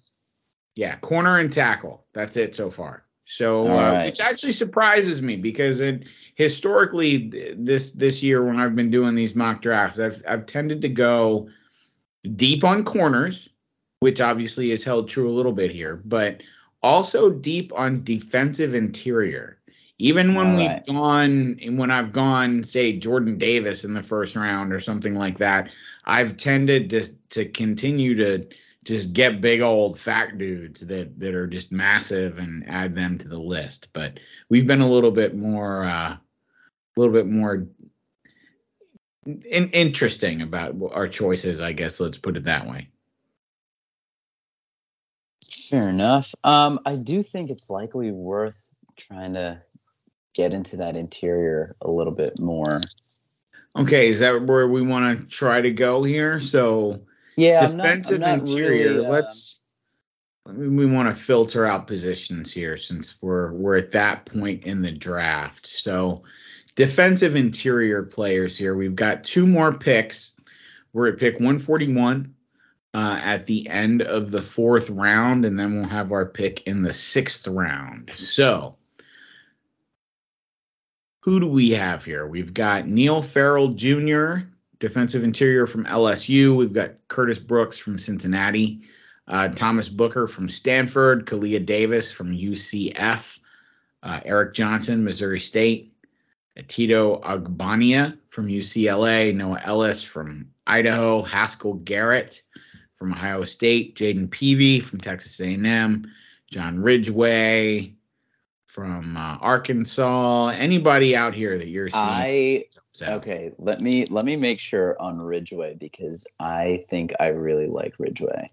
Yeah, corner and tackle. That's it so far. So, uh, right. which actually surprises me because it historically this this year when I've been doing these mock drafts, I've I've tended to go deep on corners, which obviously is held true a little bit here, but also deep on defensive interior. Even when All we've right. gone, when I've gone, say Jordan Davis in the first round or something like that, I've tended to to continue to just get big old fat dudes that that are just massive and add them to the list. But we've been a little bit more, uh, a little bit more in, interesting about our choices, I guess. Let's put it that way. Fair enough. Um, I do think it's likely worth trying to get into that interior a little bit more. Okay, is that where we want to try to go here? So Yeah, I'm not, I'm defensive not interior. really, uh, let's. We we want to filter out positions here since we're we're at that point in the draft. So defensive interior players here. We've got two more picks. We're at pick 141 uh, at the end of the fourth round, and then we'll have our pick in the sixth round. So who do we have here? We've got Neil Farrell Jr., defensive interior from LSU. We've got Curtis Brooks from Cincinnati, uh, Thomas Booker from Stanford, Kalia Davis from UCF, uh, Eric Johnson, Missouri State, Tito Ogbonnia from UCLA, Noah Elliss from Idaho, Haskell Garrett from Ohio State, Jayden Peevy from Texas A&M, John Ridgeway from uh, Arkansas. Anybody out here that you're seeing? I So, okay. Let me let me make sure on Ridgeway because I think I really like Ridgeway,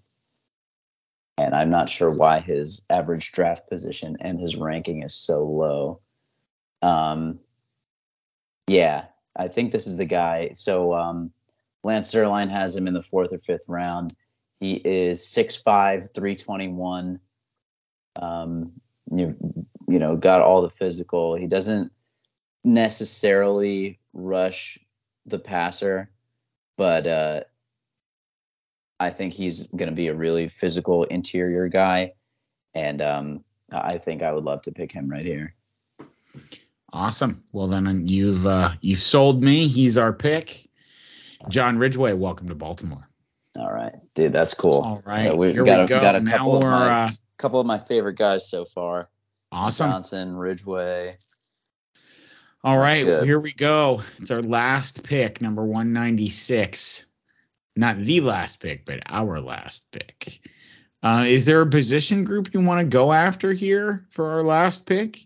and I'm not sure why his average draft position and his ranking is so low. Um, yeah, I think this is the guy. So um, Lance Zierlein has him in the fourth or fifth round. He is 6'5", 321. Um, you, you know, got all the physical. He doesn't necessarily rush the passer, but uh, I think he's going to be a really physical interior guy. And um, I think I would love to pick him right here. Awesome. Well, then you've uh, you've sold me. He's our pick. John Ridgeway, welcome to Baltimore. All right, dude, that's cool. All right, we've here got we a, go. got a now couple of my, uh, couple of my favorite guys so far. awesome. Johnson, Ridgeway. All right, here we go. It's our last pick, number 196. Not the last pick, but our last pick. Uh, is there a position group you want to go after here for our last pick?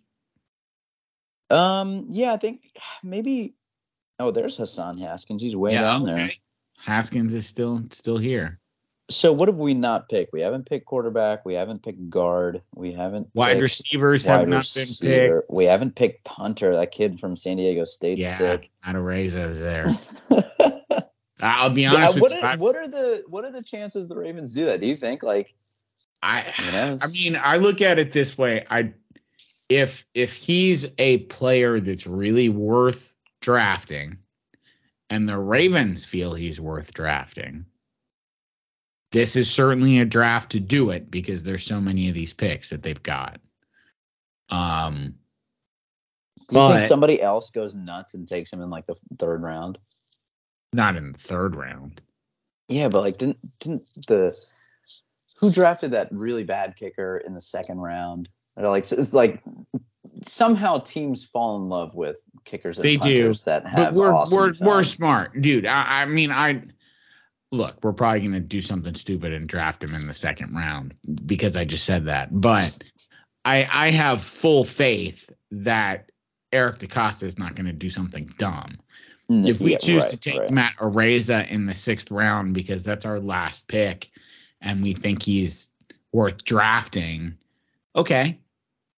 Um, yeah, I think maybe. Oh, there's Hassan Haskins. He's way down there. Haskins is still still here. So what have we not picked? We haven't picked quarterback. We haven't picked guard. We haven't Wide picked receivers wide have not receiver. been picked. We haven't picked punter. That kid from San Diego State yeah, sick. raise is there. I'll be Yeah, honest what, with are, what are the what are the chances the Ravens do that? Do you think like I you know, I mean, I look at it this way. I if if he's a player that's really worth drafting and the Ravens feel he's worth drafting, this is certainly a draft to do it because there's so many of these picks that they've got. Um do you but- think somebody else goes nuts and takes him in like the third round? not in the third round. Yeah, but like didn't didn't the who drafted that really bad kicker in the second round? Or like it's like somehow teams fall in love with kickers They do, that But have we're awesome we're we're smart, dude. I, I mean, I look. We're probably gonna do something stupid and draft him in the second round because I just said that. But I I have full faith that Eric DeCosta is not gonna do something dumb. Mm, If we yeah, choose right, to take right. Matt Araiza in the sixth round because that's our last pick, and we think he's worth drafting, okay,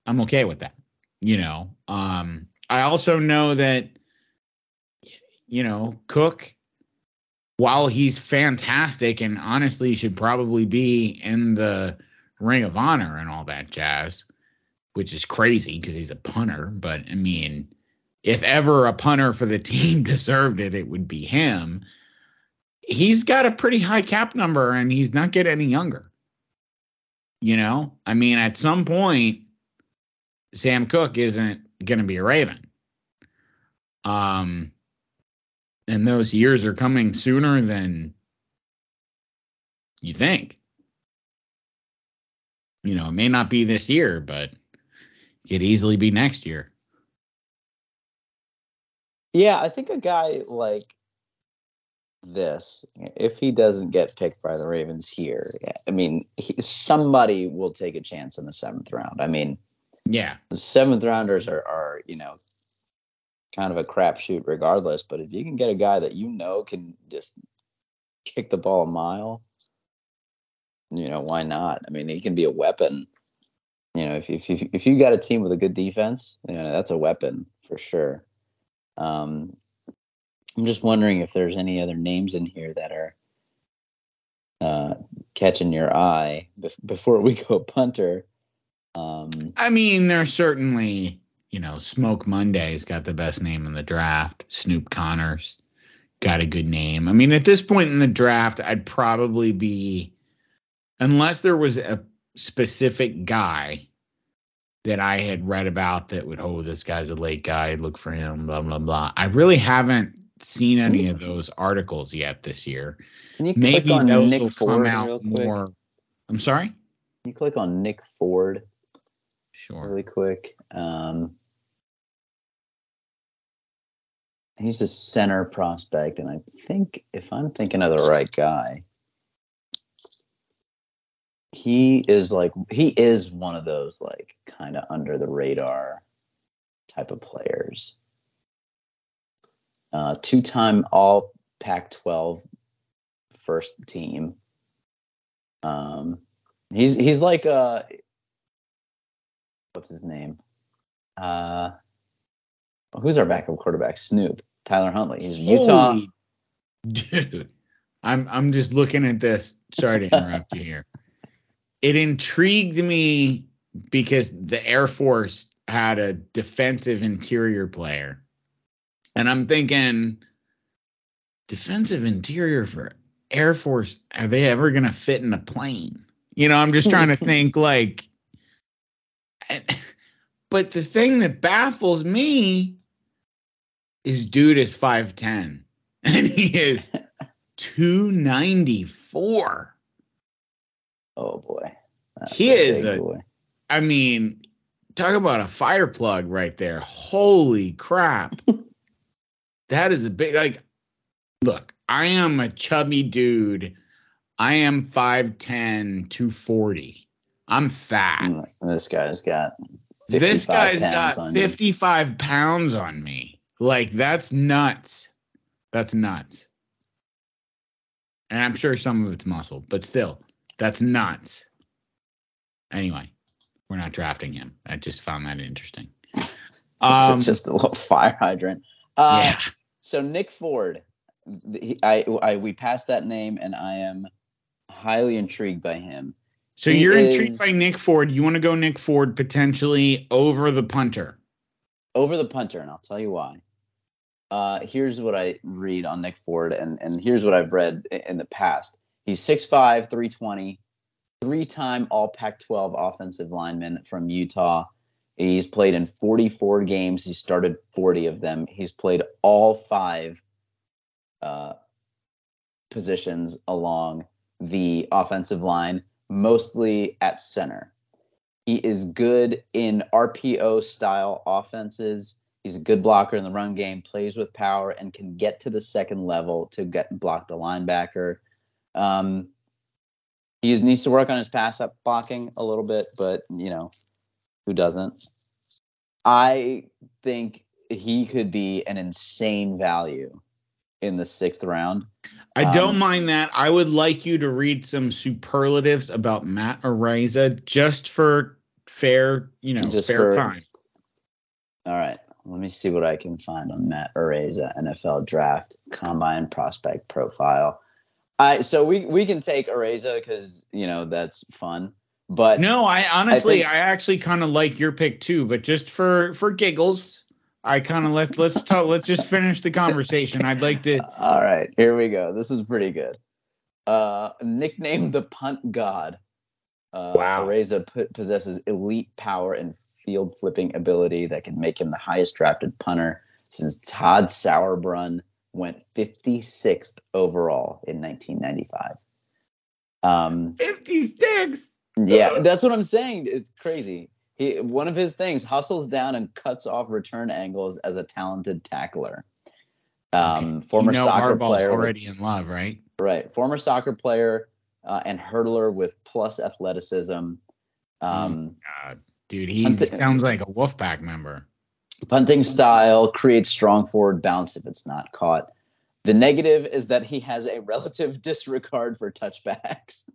I'm okay with that. You know, um, I also know that, you know, Cook, while he's fantastic and honestly should probably be in the Ring of Honor and all that jazz, which is crazy because he's a punter. But I mean, if ever a punter for the team deserved it, it would be him. He's got a pretty high cap number and he's not getting any younger. You know, I mean, at some point, Sam Koch isn't going to be a Raven. Um, and those years are coming sooner than you think. You know, it may not be this year, but it could easily be next year. Yeah, I think a guy like this, if he doesn't get picked by the Ravens here, I mean, he, somebody will take a chance in the seventh round. I mean, Yeah. seventh rounders are, are you know, kind of a crapshoot regardless. But if you can get a guy that you know can just kick the ball a mile, you know, why not? I mean, he can be a weapon. You know, if if if, if you got a team with a good defense, you know, that's a weapon for sure. Um, I'm just wondering if there's any other names in here that are uh, catching your eye bef- before we go punter. Um, I mean, there's certainly, you know, Smoke Monday's got the best name in the draft. Snoop Conner got a good name. I mean, at this point in the draft, I'd probably be, unless there was a specific guy that I had read about that would, oh, this guy's a late guy, look for him, blah, blah, blah. I really haven't seen any of those articles yet this year. can you Maybe click on those Nick will Ford come out more. I'm sorry? Can you click on Nick Ford Sure. really quick? Um, he's a center prospect, and I think if I'm thinking of the right guy, he is like he is one of those like kind of under the radar type of players. Uh, two-time All Pac-12 first team. Um, he's he's like uh, what's his name? Uh, who's our backup quarterback? Snoop Tyler Huntley. He's Utah. Holy- dude. I'm I'm just looking at this. Sorry to interrupt you here. It intrigued me because the Air Force had a defensive interior player. And I'm thinking defensive interior for Air Force, are they ever gonna fit in a plane? You know, I'm just trying to think like but the thing that baffles me is dude is 5'10 and he is 294. Oh boy. That's He is a- boy. I mean, talk about a fire plug right there. Holy crap. that is a big like look, I am a chubby dude. I am 5'10, 240. I'm fat. Mm, This guy's got. This guy's got 55 pounds on me. Like that's nuts. That's nuts. And I'm sure some of it's muscle, but still, that's nuts. Anyway, we're not drafting him. I just found that interesting. Um, it's just a little fire hydrant. Uh, yeah. So Nick Ford, he, I, I, we passed that name, and I am highly intrigued by him. So he you're is- intrigued by Nick Ford. You want to go Nick Ford potentially over the punter. Over the punter, and I'll tell you why. Uh, here's what I read on Nick Ford, and, and here's what I've read in the past. He's 6'5, 320, three time All Pac 12 offensive lineman from Utah. He's played in 44 games. He started 40 of them. He's played all five uh, positions along the offensive line, mostly at center. He is good in RPO style offenses. He's a good blocker in the run game, plays with power, and can get to the second level to get block the linebacker. Um, he needs to work on his pass up blocking a little bit, but you know, who doesn't? I think he could be an insane value in the sixth round. I don't Um, mind that. I would like you to read some superlatives about Matt Araiza just for fair, you know, Just fair for- time. All right, let me see what I can find on Matt Araiza NFL Draft Combine Prospect Profile. I so we we can take Araiza because you know that's fun, but No, I honestly, think- I, actually kind of like your pick too, but just for for giggles, I kind of let let's talk. Let's just finish the conversation. I'd like to. All right, here we go. This is pretty good. Uh, nicknamed the Punt God. Uh, Wow. Araiza p- possesses elite power and field flipping ability that can make him the highest drafted punter since Todd Sauerbrunn went 56th overall in 1995. Um, Fifty sticks. yeah, that's what I'm saying. It's crazy. He one of his things hustles down and cuts off return angles as a talented tackler. Um, former you know soccer Harbaugh's player, with- already in love, right? right? Former soccer player uh, and hurdler with plus athleticism. Um, God, dude, he sounds like a Wolfpack member. Punting style creates strong forward bounce if it's not caught. The negative is that he has a relative disregard for touchbacks.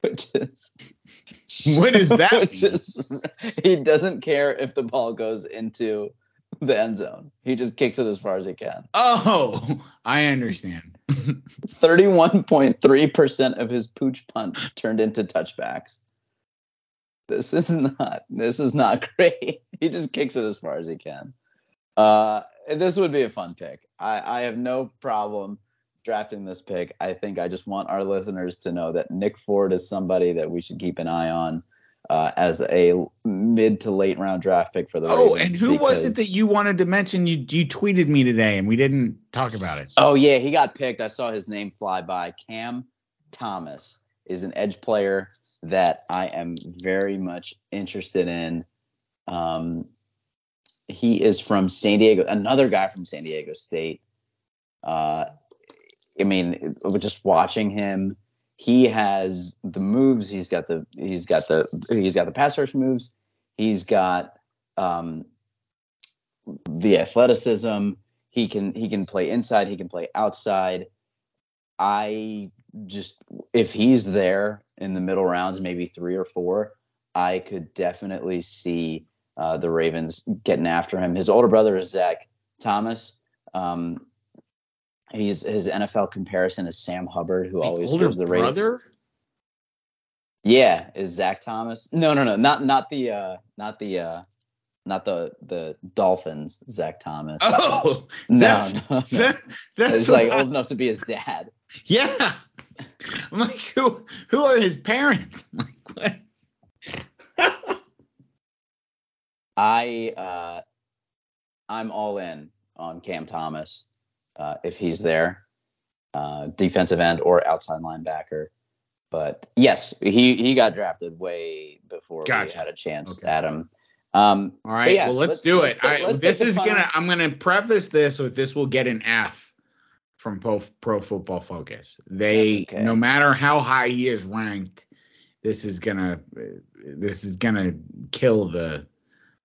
Which is What does that which mean? is he doesn't care if the ball goes into the end zone. He just kicks it as far as he can. Oh, I understand. 31.3% of his pooch punts turned into touchbacks. This is not this is not great. He just kicks it as far as he can. Uh this would be a fun pick. I, I have no problem drafting this pick. I think I just want our listeners to know that Nick Ford is somebody that we should keep an eye on uh, as a mid to late round draft pick for the Oh, Ravens and who was it that you wanted to mention? You you tweeted me today, and we didn't talk about it. Oh yeah, he got picked. I saw his name fly by. Cam Thomas is an edge player that I am very much interested in. Um, he is from San Diego, another guy from San Diego State. Uh, I mean, just watching him, he has the moves. He's got the he's got the he's got the pass rush moves. He's got um, the athleticism. He can he can play inside. He can play outside. I just if he's there in the middle rounds, maybe three or four, I could definitely see uh, the Ravens getting after him. His older brother is Zach Thomas. Um, he's his NFL comparison is Sam Hubbard, who The always older gives the Ravens. brother. Yeah, is Zach Thomas? No, no, no, not not the uh, not the uh, not the the Dolphins. Zach Thomas. Oh, no, that's- no, no. that, that's He's like I- old enough to be his dad. Yeah. I'm like, who who are his parents? I'm like, what? I uh, I'm all in on Cam Thomas uh, if he's there, uh, defensive end or outside linebacker. But yes, he he got drafted way before Gotcha. we had a chance Okay. at him. Um, All right, yeah, well let's, let's- do let's it. I, let's this is fun. gonna I'm gonna preface this with this will get an F from Pro, Pro Football Focus. They okay. no matter how high he is ranked, this is gonna this is gonna kill the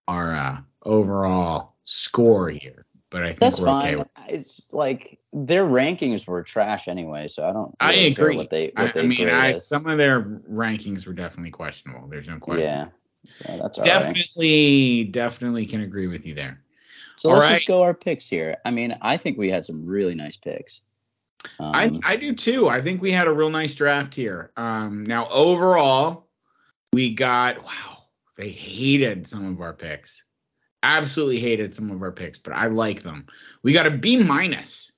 our uh, overall score here. But I think that's fine. okay. It's like their rankings were trash anyway, so I don't. I really care agree. What they I, what they I mean, I some of their rankings were definitely questionable. There's no question. yeah, so that's all right. definitely, definitely can agree with you there. So All let's right. just go our picks here. I mean, I think we had some really nice picks. Um, I, I do too. I think we had a real nice draft here. Um, now overall, we got wow. They hated some of our picks. Absolutely hated some of our picks, but I like them. We got a B minus,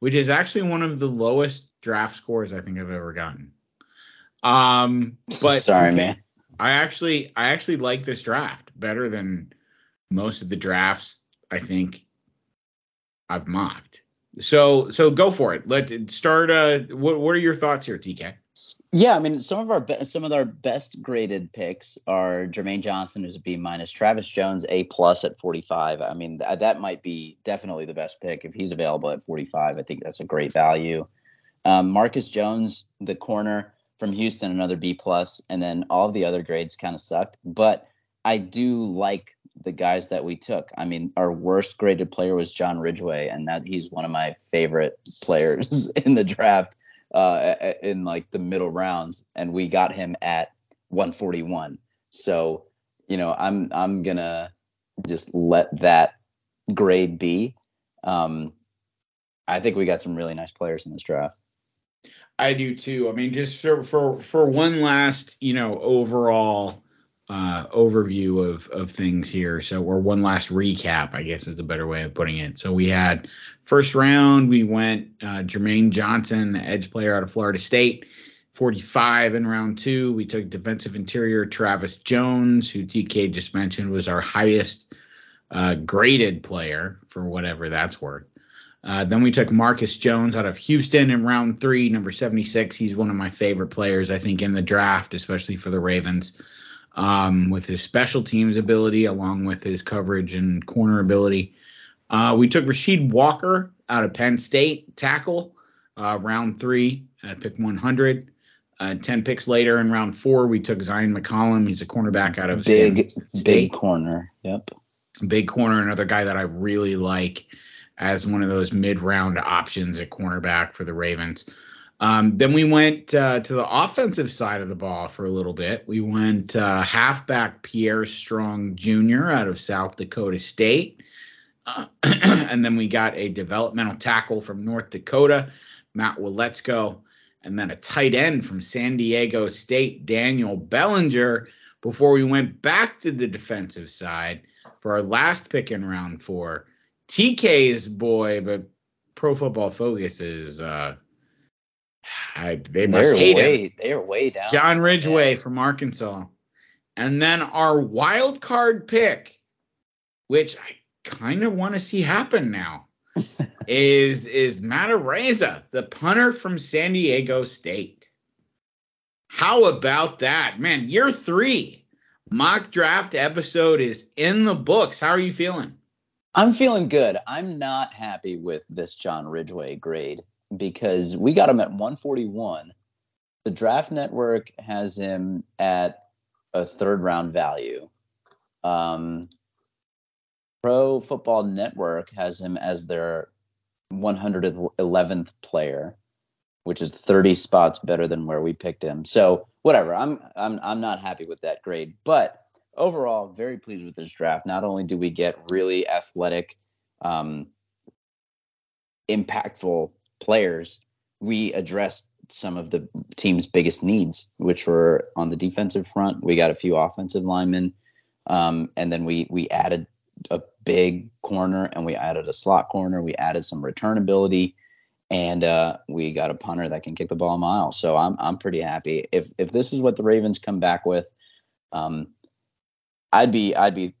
which is actually one of the lowest draft scores I think I've ever gotten. Um, but sorry, man. I actually I actually like this draft better than most of the drafts I think I've mocked. So so go for it. Let start uh what what are your thoughts here, TK? Yeah, I mean, some of our be- some of our best graded picks are Jermaine Johnson, who's a B minus, Travis Jones, A plus at 45. I mean, th- that might be definitely the best pick if he's available at 45. I think that's a great value. Um, Marcus Jones, the corner from Houston, another B plus, and then all the other grades kind of sucked. But I do like the guys that we took. I mean, our worst graded player was John Ridgeway, and that he's one of my favorite players in the draft uh, in like the middle rounds, and we got him at 141. So, you know, I'm I'm gonna just let that grade be. Um, I think we got some really nice players in this draft. I do too. I mean, just for for for one last, you know, overall uh overview of of things here. So or one last recap, I guess is a better way of putting it. So we had first round, we went uh Jermaine Johnson, the edge player out of Florida State. 45 in round two. We took defensive interior Travis Jones, who TK just mentioned was our highest uh, graded player for whatever that's worth. Uh, then we took Marcus Jones out of Houston in round three, number 76. He's one of my favorite players, I think, in the draft, especially for the Ravens, um, with his special teams ability along with his coverage and corner ability. Uh, we took Rasheed Walker out of Penn State, tackle, uh, round three at pick 100. Uh, 10 picks later in round four, we took Zyon McCollum. He's a cornerback out of Big, State big corner. Yep. big corner, another guy that I really like as one of those mid-round options at cornerback for the Ravens. Um, then we went uh, to the offensive side of the ball for a little bit. We went uh, halfback Pierre Strong Jr. out of South Dakota State. Uh, and then we got a developmental tackle from North Dakota, Matt Waletzko, and then a tight end from San Diego State, Daniel Bellinger, before we went back to the defensive side for our last pick in round four. TK's boy, but Pro Football Focus is uh I, they must They're hate him. way, they're way down. John Ridgeway Yeah. from Arkansas. And then our wild card pick, which I kind of want to see happen now, is is Matt Matareza, the punter from San Diego State. How about that? Man, year three mock draft episode is in the books. How are you feeling? I'm feeling good. I'm not happy with this John Ridgeway grade because we got him at 141. The Draft Network has him at a third round value. Um, Pro Football Network has him as their 111th player, which is 30 spots better than where we picked him. So whatever. I'm I'm I'm not happy with that grade, but overall, very pleased with this draft. Not only do we get really athletic, um, impactful players, we addressed some of the team's biggest needs, which were on the defensive front. We got a few offensive linemen, um, and then we we added a big corner and we added a slot corner. We added some return ability, and uh, we got a punter that can kick the ball a mile. So I'm I'm pretty happy. If if this is what the Ravens come back with, um, I'd be I'd be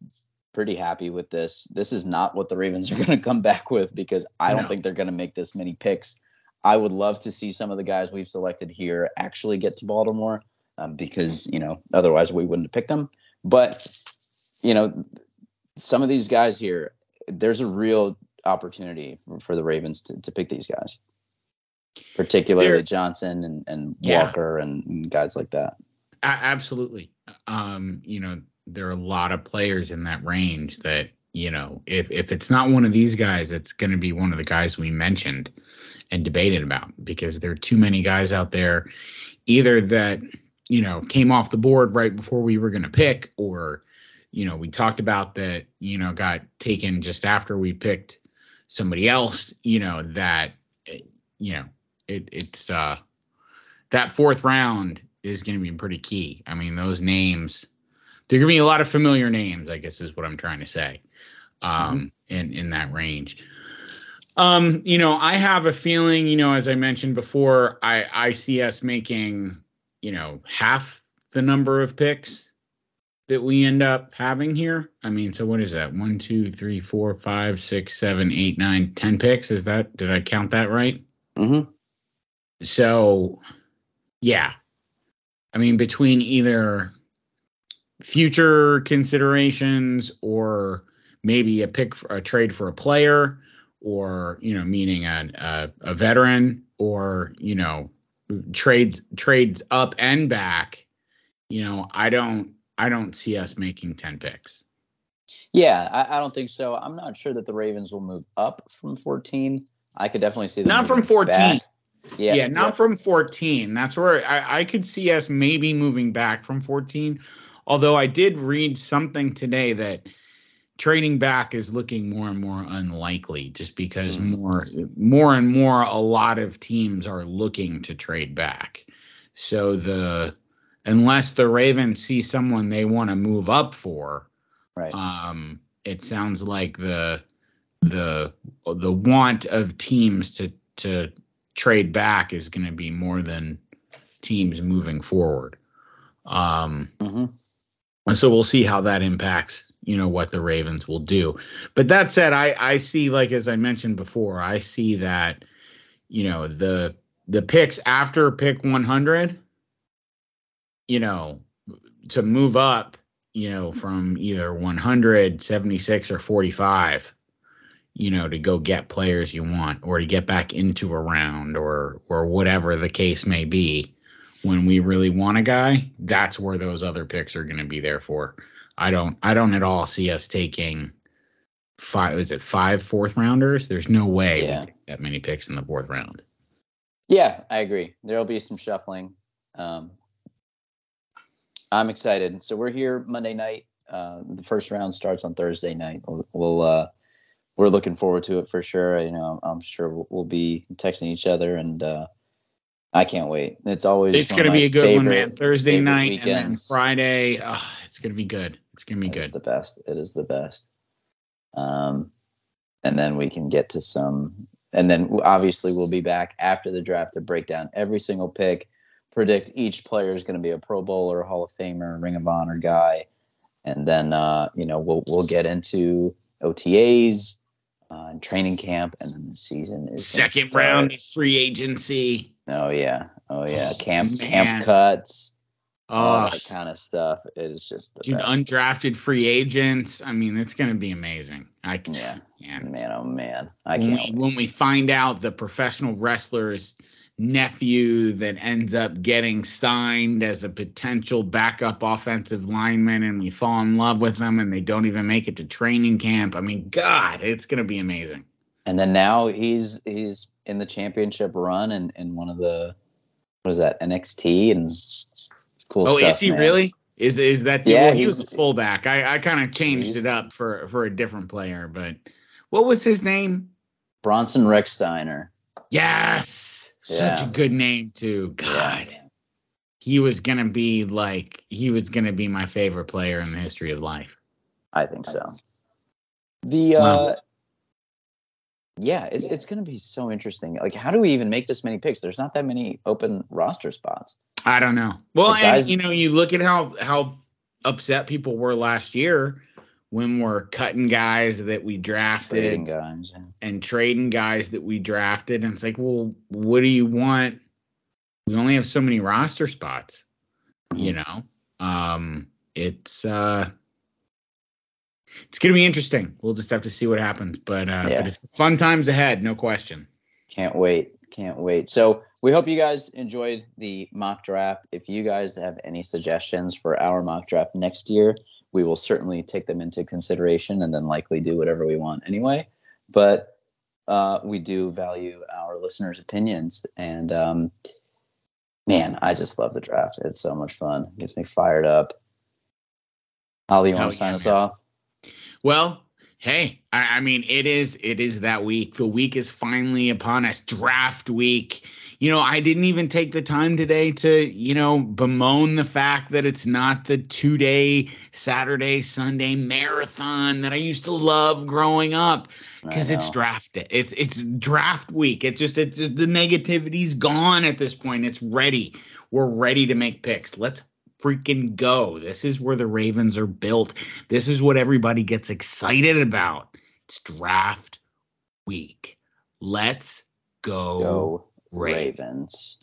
pretty happy with this. This is not what the Ravens are going to come back with because I don't No. think they're going to make this many picks. I would love to see some of the guys we've selected here actually get to Baltimore um, because, you know, otherwise we wouldn't have picked them. But, you know, some of these guys here, there's a real opportunity for, for the Ravens to, to pick these guys, particularly There- Johnson and, and Yeah. Walker and, and guys like that. Absolutely. Um, you know, there are a lot of players in that range that, you know, if if it's not one of these guys, it's going to be one of the guys we mentioned and debated about because there are too many guys out there either that, you know, came off the board right before we were going to pick or you know, we talked about that, you know, got taken just after we picked somebody else, you know, that eh, you know, it it's uh that fourth round is going to be pretty key. I mean, those names, there are going to be a lot of familiar names, I guess is what I'm trying to say, um, in, in that range. Um, you know, I have a feeling, you know, as I mentioned before, I, I see us making, you know, half the number of picks that we end up having here. I mean, so what is that? One, two, three, four, five, six, seven, eight, nine, ten picks. Is that, did I count that right? Mm-hmm. So, yeah. I mean, between either future considerations or maybe a pick for a trade for a player or, you know, meaning a, a, a veteran or, you know, trades trades up and back, you know, I don't I don't see us making 10 picks. Yeah, I, I don't think so. I'm not sure that the Ravens will move up from 14. I could definitely see them Not from 14. back. Yeah, Yeah, not yeah. from 14. That's where I, I could see us maybe moving back from 14. Although I did read something today that trading back is looking more and more unlikely just because Mm. more more and more a lot of teams are looking to trade back. So the unless the Ravens see someone they want to move up for, right. um, it sounds like the the the want of teams to to trade back is going to be more than teams moving forward. Um, hmm and so we'll see how that impacts, you know, what the Ravens will do. But that said, I I see like as I mentioned before, I see that you know the the picks after pick 100, you know, to move up, you know, from either 100, 76 or 45, you know, to go get players you want or to get back into a round or or whatever the case may be when we really want a guy, that's where those other picks are going to be there for. I don't I don't at all see us taking five is it five fourth rounders? There's no way Yeah. that many picks in the fourth round. Yeah, I agree. There'll be some shuffling. Um, I'm excited. So we're here Monday night. Uh, the first round starts on Thursday night. We'll, we'll uh, we're looking forward to it for sure. You know, I'm sure we'll, we'll be texting each other, and uh, I can't wait. It's always It's going to be a good one, man. Thursday favorite night and then. Friday. Uh, it's going to be good. It's going to be It good. It's the best. It is the best. Um, and then we can get to some, and then obviously we'll be back after the draft to break down every single pick, predict each player is going to be a Pro Bowler, Hall of Famer, Ring of Honor guy, and then uh, you know we'll we'll get into OTAs uh, and training camp, and then the season is Second round free agency. Oh yeah, oh yeah, Oh, camp man. camp cuts, all Uh, that kind of stuff. It is just the dude, best. undrafted free agents. I mean, it's going to be amazing. I yeah, can't. man, oh man, I when can't. we, when we find out the professional wrestler's nephew that ends up getting signed as a potential backup offensive lineman and we fall in love with them and they don't even make it to training camp. I mean, God, it's going to be amazing. And then now he's he's in the championship run and in one of the what is that NXT and it's cool oh, stuff. oh, stuff. is he man. really? Is is that Yeah, yeah, he was a fullback. I, I kind of changed it up for for a different player, but what was his name? Bronson Rechsteiner. Yes. Such a good name too. God. he was gonna be like he was gonna be my favorite player in the history of life. I think so. The Wow. Uh, yeah, it's it's gonna be so interesting. Like, how do we even make this many picks? There's not that many open roster spots. I don't know. Well, The and you know, you look at how how upset people were last year when we're cutting guys that we drafted Trading guys. yeah. and trading guys that we drafted. And it's like, well, what do you want? We only have so many roster spots, you know? Um, it's, uh, it's gonna be interesting. We'll just have to see what happens, but uh, Yeah. but it's fun times ahead, no question. Can't wait. Can't wait. So we hope you guys enjoyed the mock draft. If you guys have any suggestions for our mock draft next year, we will certainly take them into consideration and then likely do whatever we want anyway. But uh, we do value our listeners' opinions. And um, man, I just love the draft. It's so much fun. It gets me fired up. Holly, you want to sign us off? Well, hey, I, I mean, it is it is that week. The week is finally upon us. Draft week. You know, I didn't even take the time today to, you know, bemoan the fact that it's not the two day Saturday Sunday marathon that I used to love growing up because it's draft day. It's it's draft week. It's just it's the negativity's gone at this point. It's ready. We're ready to make picks. Let's freaking go. This is where the Ravens are built. This is what everybody gets excited about. It's draft week. Let's go, Go Ravens. Ravens.